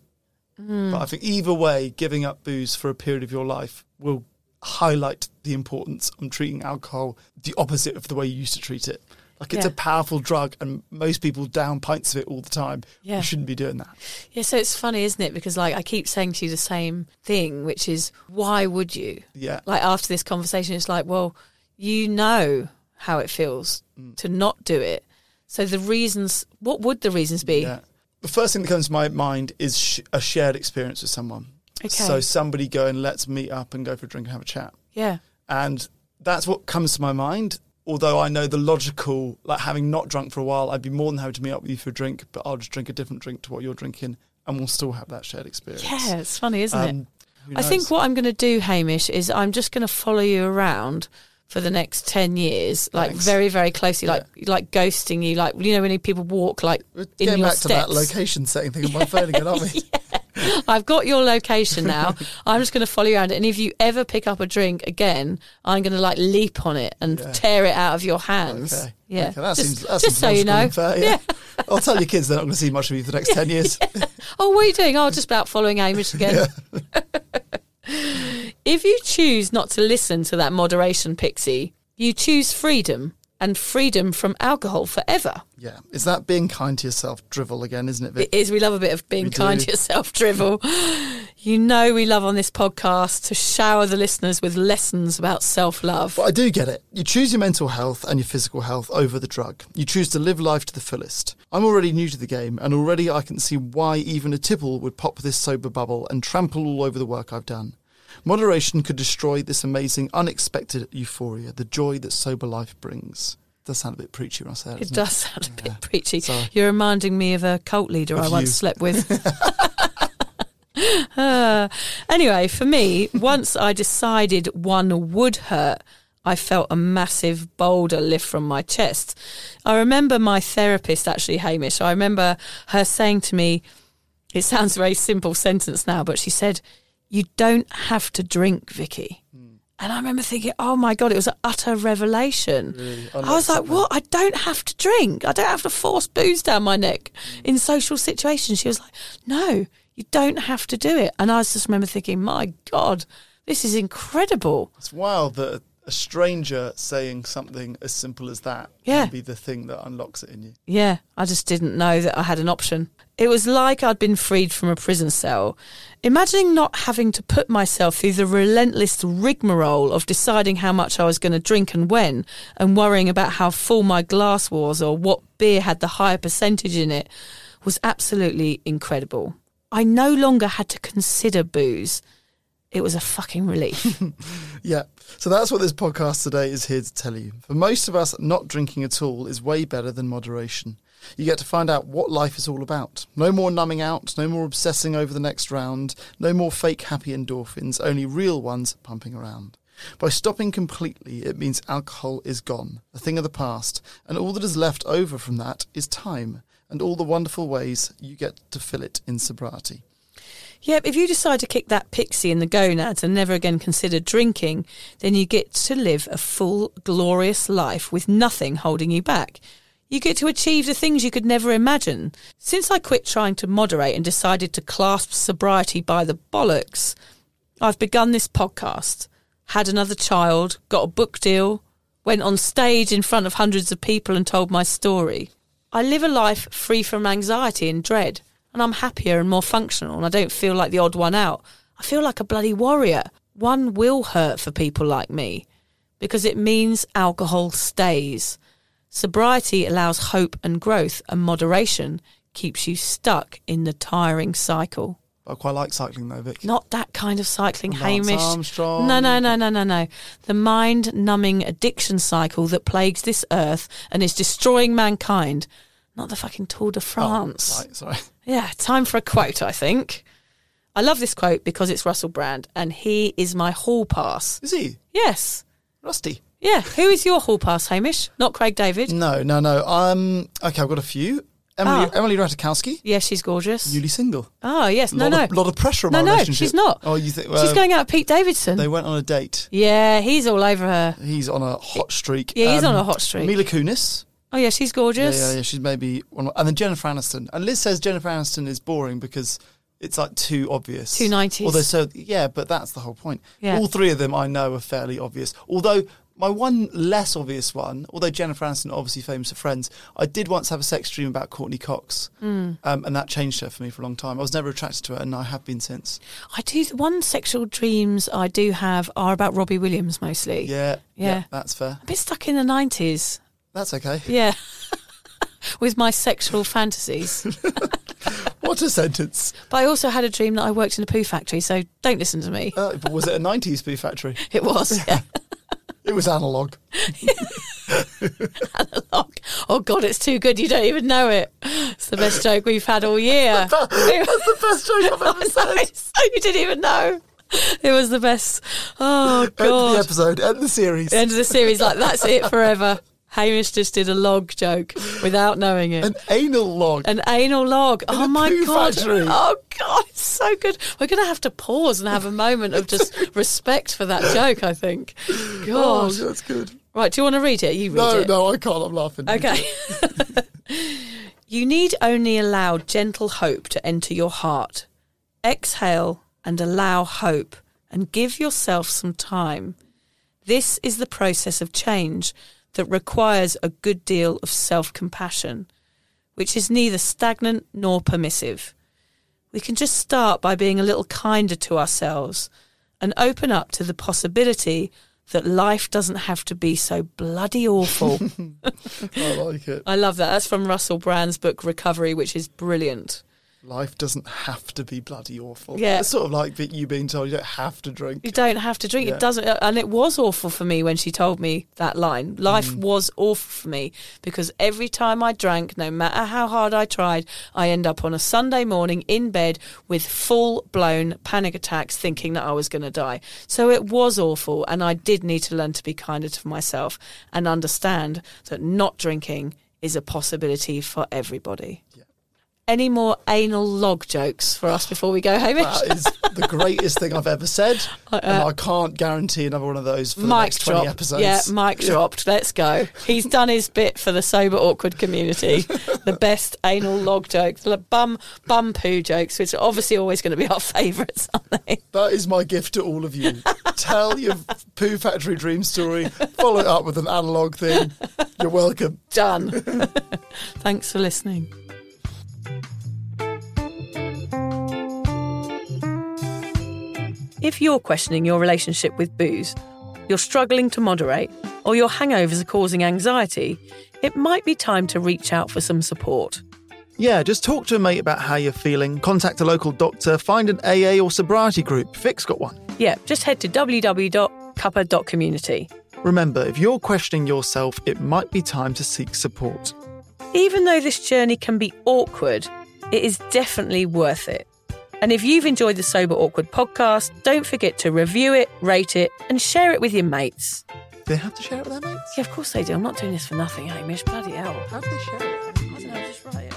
S3: But I think either way, giving up booze for a period of your life will highlight the importance of treating alcohol the opposite of the way you used to treat it. Like it's
S2: Yeah.
S3: a powerful drug, and most people down pints of it all the time.
S2: Yeah.
S3: You shouldn't be doing that.
S2: Yeah, so it's funny, isn't it? Because like I keep saying to you the same thing, which is why would you?
S3: Yeah.
S2: Like after this conversation, it's like, well, you know how it feels
S3: Mm.
S2: to not do it. So the reasons, what would the reasons be?
S3: Yeah. The first thing that comes to my mind is sh- a shared experience with someone.
S2: Okay.
S3: So somebody going, let's meet up and go for a drink and have a chat.
S2: Yeah.
S3: And that's what comes to my mind. Although I know the logical, like having not drunk for a while, I'd be more than happy to meet up with you for a drink, but I'll just drink a different drink to what you're drinking and we'll still have that shared experience.
S2: Yeah, it's funny, isn't it?
S3: Um, who
S2: I think what I'm going to do, Hamish, is I'm just going to follow you around for the next 10 years, like
S3: Thanks.
S2: very, very closely, like like ghosting you, like, you know, when people walk like
S3: We're
S2: in
S3: getting
S2: your
S3: back to that location setting thing on my phone again, aren't we?
S2: I've got your location now. I'm just going to follow you around. And if you ever pick up a drink again, I'm going to like leap on it and
S3: Yeah.
S2: tear it out of your hands.
S3: Okay.
S2: Yeah.
S3: Okay, that
S2: just
S3: seems, that
S2: just so you know.
S3: fair, yeah. I'll tell your kids they're not going to see much of you for the next 10 years.
S2: Oh, what are you doing? Oh, just about following Hamish again. If you choose not to listen to that moderation pixie, you choose freedom. And freedom from alcohol forever.
S3: Yeah. Is that being kind to yourself drivel again, isn't it, Vic?
S2: It is. We love a bit of being
S3: We
S2: kind
S3: do.
S2: to yourself, drivel. you know, we love on this podcast to shower the listeners with lessons about self love.
S3: But I do get it. You choose your mental health and your physical health over the drug. You choose to live life to the fullest. I'm already new to the game, and already I can see why even a tipple would pop this sober bubble and trample all over the work I've done. Moderation could destroy this amazing, unexpected euphoria, the joy that sober life brings. does sound a bit preachy when I say it.
S2: It does sound a bit preachy.
S3: Sorry.
S2: You're reminding me of a cult leader
S3: Of
S2: I once slept with. Uh, anyway, for me, once I decided one would hurt, I felt a massive boulder lift from my chest. I remember my therapist, actually, Hamish, I remember her saying to me, it sounds a very simple sentence now, but she said, You don't have to drink, Vicky. Hmm. And I remember thinking, oh my God, it was an utter revelation. I was like, what? I don't have to drink. I don't have to force booze down my neck hmm. in social situations. She was like, no, you don't have to do it. And I just remember thinking, my God, this is incredible.
S3: It's wild that a stranger saying something as simple as that
S2: Yeah.
S3: can be the thing that unlocks it in you.
S2: Yeah, I just didn't know that I had an option. It was like I'd been freed from a prison cell. Imagining not having to put myself through the relentless rigmarole of deciding how much I was going to drink and when, and worrying about how full my glass was or what beer had the higher percentage in it, was absolutely incredible. I no longer had to consider booze. It was a fucking relief.
S3: Yeah. So that's what this podcast today is here to tell you. For most of us, not drinking at all is way better than moderation. You get to find out what life is all about. No more numbing out, no more obsessing over the next round, no more fake happy endorphins, only real ones pumping around. By stopping completely, it means alcohol is gone, a thing of the past, and all that is left over from that is time and all the wonderful ways you get to fill it in sobriety.
S2: Yep, if you decide to kick that pixie in the gonads and never again consider drinking, then you get to live a full, glorious life with nothing holding you back. You get to achieve the things you could never imagine. Since I quit trying to moderate and decided to clasp sobriety by the bollocks, I've begun this podcast, had another child, got a book deal, went on stage in front of hundreds of people and told my story. I live a life free from anxiety and dread, and I'm happier and more functional, and I don't feel like the odd one out. I feel like a bloody warrior. One will hurt for people like me because it means alcohol stays. Sobriety allows hope and growth, and moderation keeps you stuck in the tiring cycle.
S3: I quite like cycling though, Vic.
S2: Not that kind of cycling,
S3: Lance
S2: Hamish.
S3: Armstrong.
S2: No, no, no, no, no, no. The mind numbing addiction cycle that plagues this earth and is destroying mankind. Not the fucking Tour de
S3: Oh,
S2: France.
S3: right, sorry.
S2: Yeah, time for a quote, I think. I love this quote because it's Russell Brand and he is my hall pass.
S3: Is he?
S2: Yes.
S3: Rusty.
S2: Yeah. Who is your hall pass, Hamish? Not Craig David.
S3: No, no, no. Um, okay, I've got a few. Emily,
S2: Ah.
S3: Emily Ratajkowski,
S2: Yeah, she's gorgeous.
S3: newly single.
S2: Oh, yes. No,
S3: lot
S2: no.
S3: Of, lot of pressure on
S2: No,
S3: my
S2: no,
S3: relationship.
S2: she's not.
S3: Oh, you think? Well, she's
S2: going out with Pete Davidson.
S3: They went on a date.
S2: yeah, he's all over her.
S3: He's on a hot streak. Um,
S2: Yeah, he's on a hot streak.
S3: Mila Kunis.
S2: Oh, yeah, she's gorgeous.
S3: yeah, yeah. She's maybe one. And then Jennifer Aniston. And Liz says Jennifer Aniston is boring because it's like too obvious.
S2: Too 90s.
S3: Although, so yeah, but that's the whole point.
S2: Yeah.
S3: All three of them I know are fairly obvious. Although my one less obvious one, although Jennifer Aniston obviously famous for Friends, I did once have a sex dream about Courteney Cox,
S2: Hmm.
S3: um, and that changed her for me for a long time. I was never attracted to her, and I have been since.
S2: I do. One sexual dreams I do have are about Robbie Williams mostly.
S3: Yeah,
S2: Yeah.
S3: that's fair.
S2: A bit stuck in the 90s.
S3: That's okay.
S2: Yeah. With my sexual fantasies.
S3: What a sentence!
S2: But I also had a dream that I worked in a poo factory, so don't listen to me.
S3: Uh, but was it a '90s poo factory?
S2: It was. Yeah.
S3: It was analog. Analog.
S2: Oh, God, it's too good. You don't even know it. It's the best joke we've had all year.
S3: That's the best joke I've ever said.
S2: so you didn't even know. It was the best. Oh, God.
S3: End the episode. End the series.
S2: End of the series, like, that's it forever. Hamish just did a log joke without knowing it.
S3: An anal log.
S2: An anal log.
S3: In
S2: oh my god.
S3: factory.
S2: Oh god, it's so good. We're going to have to pause and have a moment of just respect for that joke, I think.
S3: oh,
S2: God.
S3: that's good.
S2: Right, do you want to read it? You read
S3: No,
S2: it.
S3: no, I can't. I'm laughing.
S2: Okay. you need only allow gentle hope to enter your heart. Exhale and allow hope and give yourself some time. This is the process of change, that requires a good deal of self compassion, which is neither stagnant nor permissive. We can just start by being a little kinder to ourselves and open up to the possibility that life doesn't have to be so bloody awful.
S3: I like it.
S2: I love that. That's from Russell Brand's book Recovery, which is brilliant.
S3: Life doesn't have to be bloody awful.
S2: Yeah.
S3: It's sort of like that you being told you don't have to drink.
S2: You don't have to drink.
S3: Yeah.
S2: It doesn't. And it was awful for me when she told me that line. Life
S3: Mm.
S2: was awful for me because every time I drank, no matter how hard I tried, I end up on a Sunday morning in bed with full blown panic attacks, thinking that I was going to die. So it was awful, and I did need to learn to be kinder to myself and understand that not drinking is a possibility for everybody. Any more anal log jokes for us before we go, Hamish?
S3: That is the greatest thing I've ever said,
S2: Uh,
S3: and I can't guarantee another one of those for the next twenty episodes.
S2: Yeah, mic dropped. Let's go. He's done his bit for the sober awkward community. the best anal log jokes, the bum bum poo jokes, which are obviously always going to be our favourites, aren't they?
S3: That is my gift to all of you. Tell your poo factory dream story. Follow it up with an analog thing. You're welcome.
S2: Done. Thanks for listening. If you're questioning your relationship with booze, you're struggling to moderate, or your hangovers are causing anxiety, it might be time to reach out for some support.
S3: Yeah, just talk to a mate about how you're feeling. Contact a local doctor. Find an AA or sobriety group. Fix got one.
S2: Yeah, just head to www.cuppa.community.
S3: Remember, if you're questioning yourself, it might be time to seek support.
S2: Even though this journey can be awkward, it is definitely worth it. And if you've enjoyed the Sober Awkward podcast, don't forget to review it, rate it, and share it with your mates.
S3: Do they have to share it with their mates?
S2: Yeah, of course they do. I'm not doing this for nothing, Hamish. Bloody hell.
S3: How do they share it?
S2: I don't know, just write it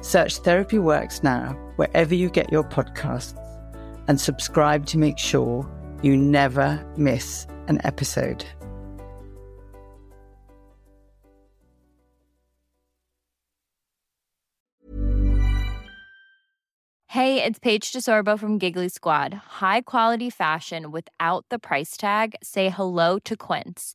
S4: Search Therapy Works now wherever you get your podcasts and subscribe to make sure you never miss an episode.
S5: Hey, it's Paige DeSorbo from Giggly Squad. High quality fashion without the price tag. Say hello to Quince.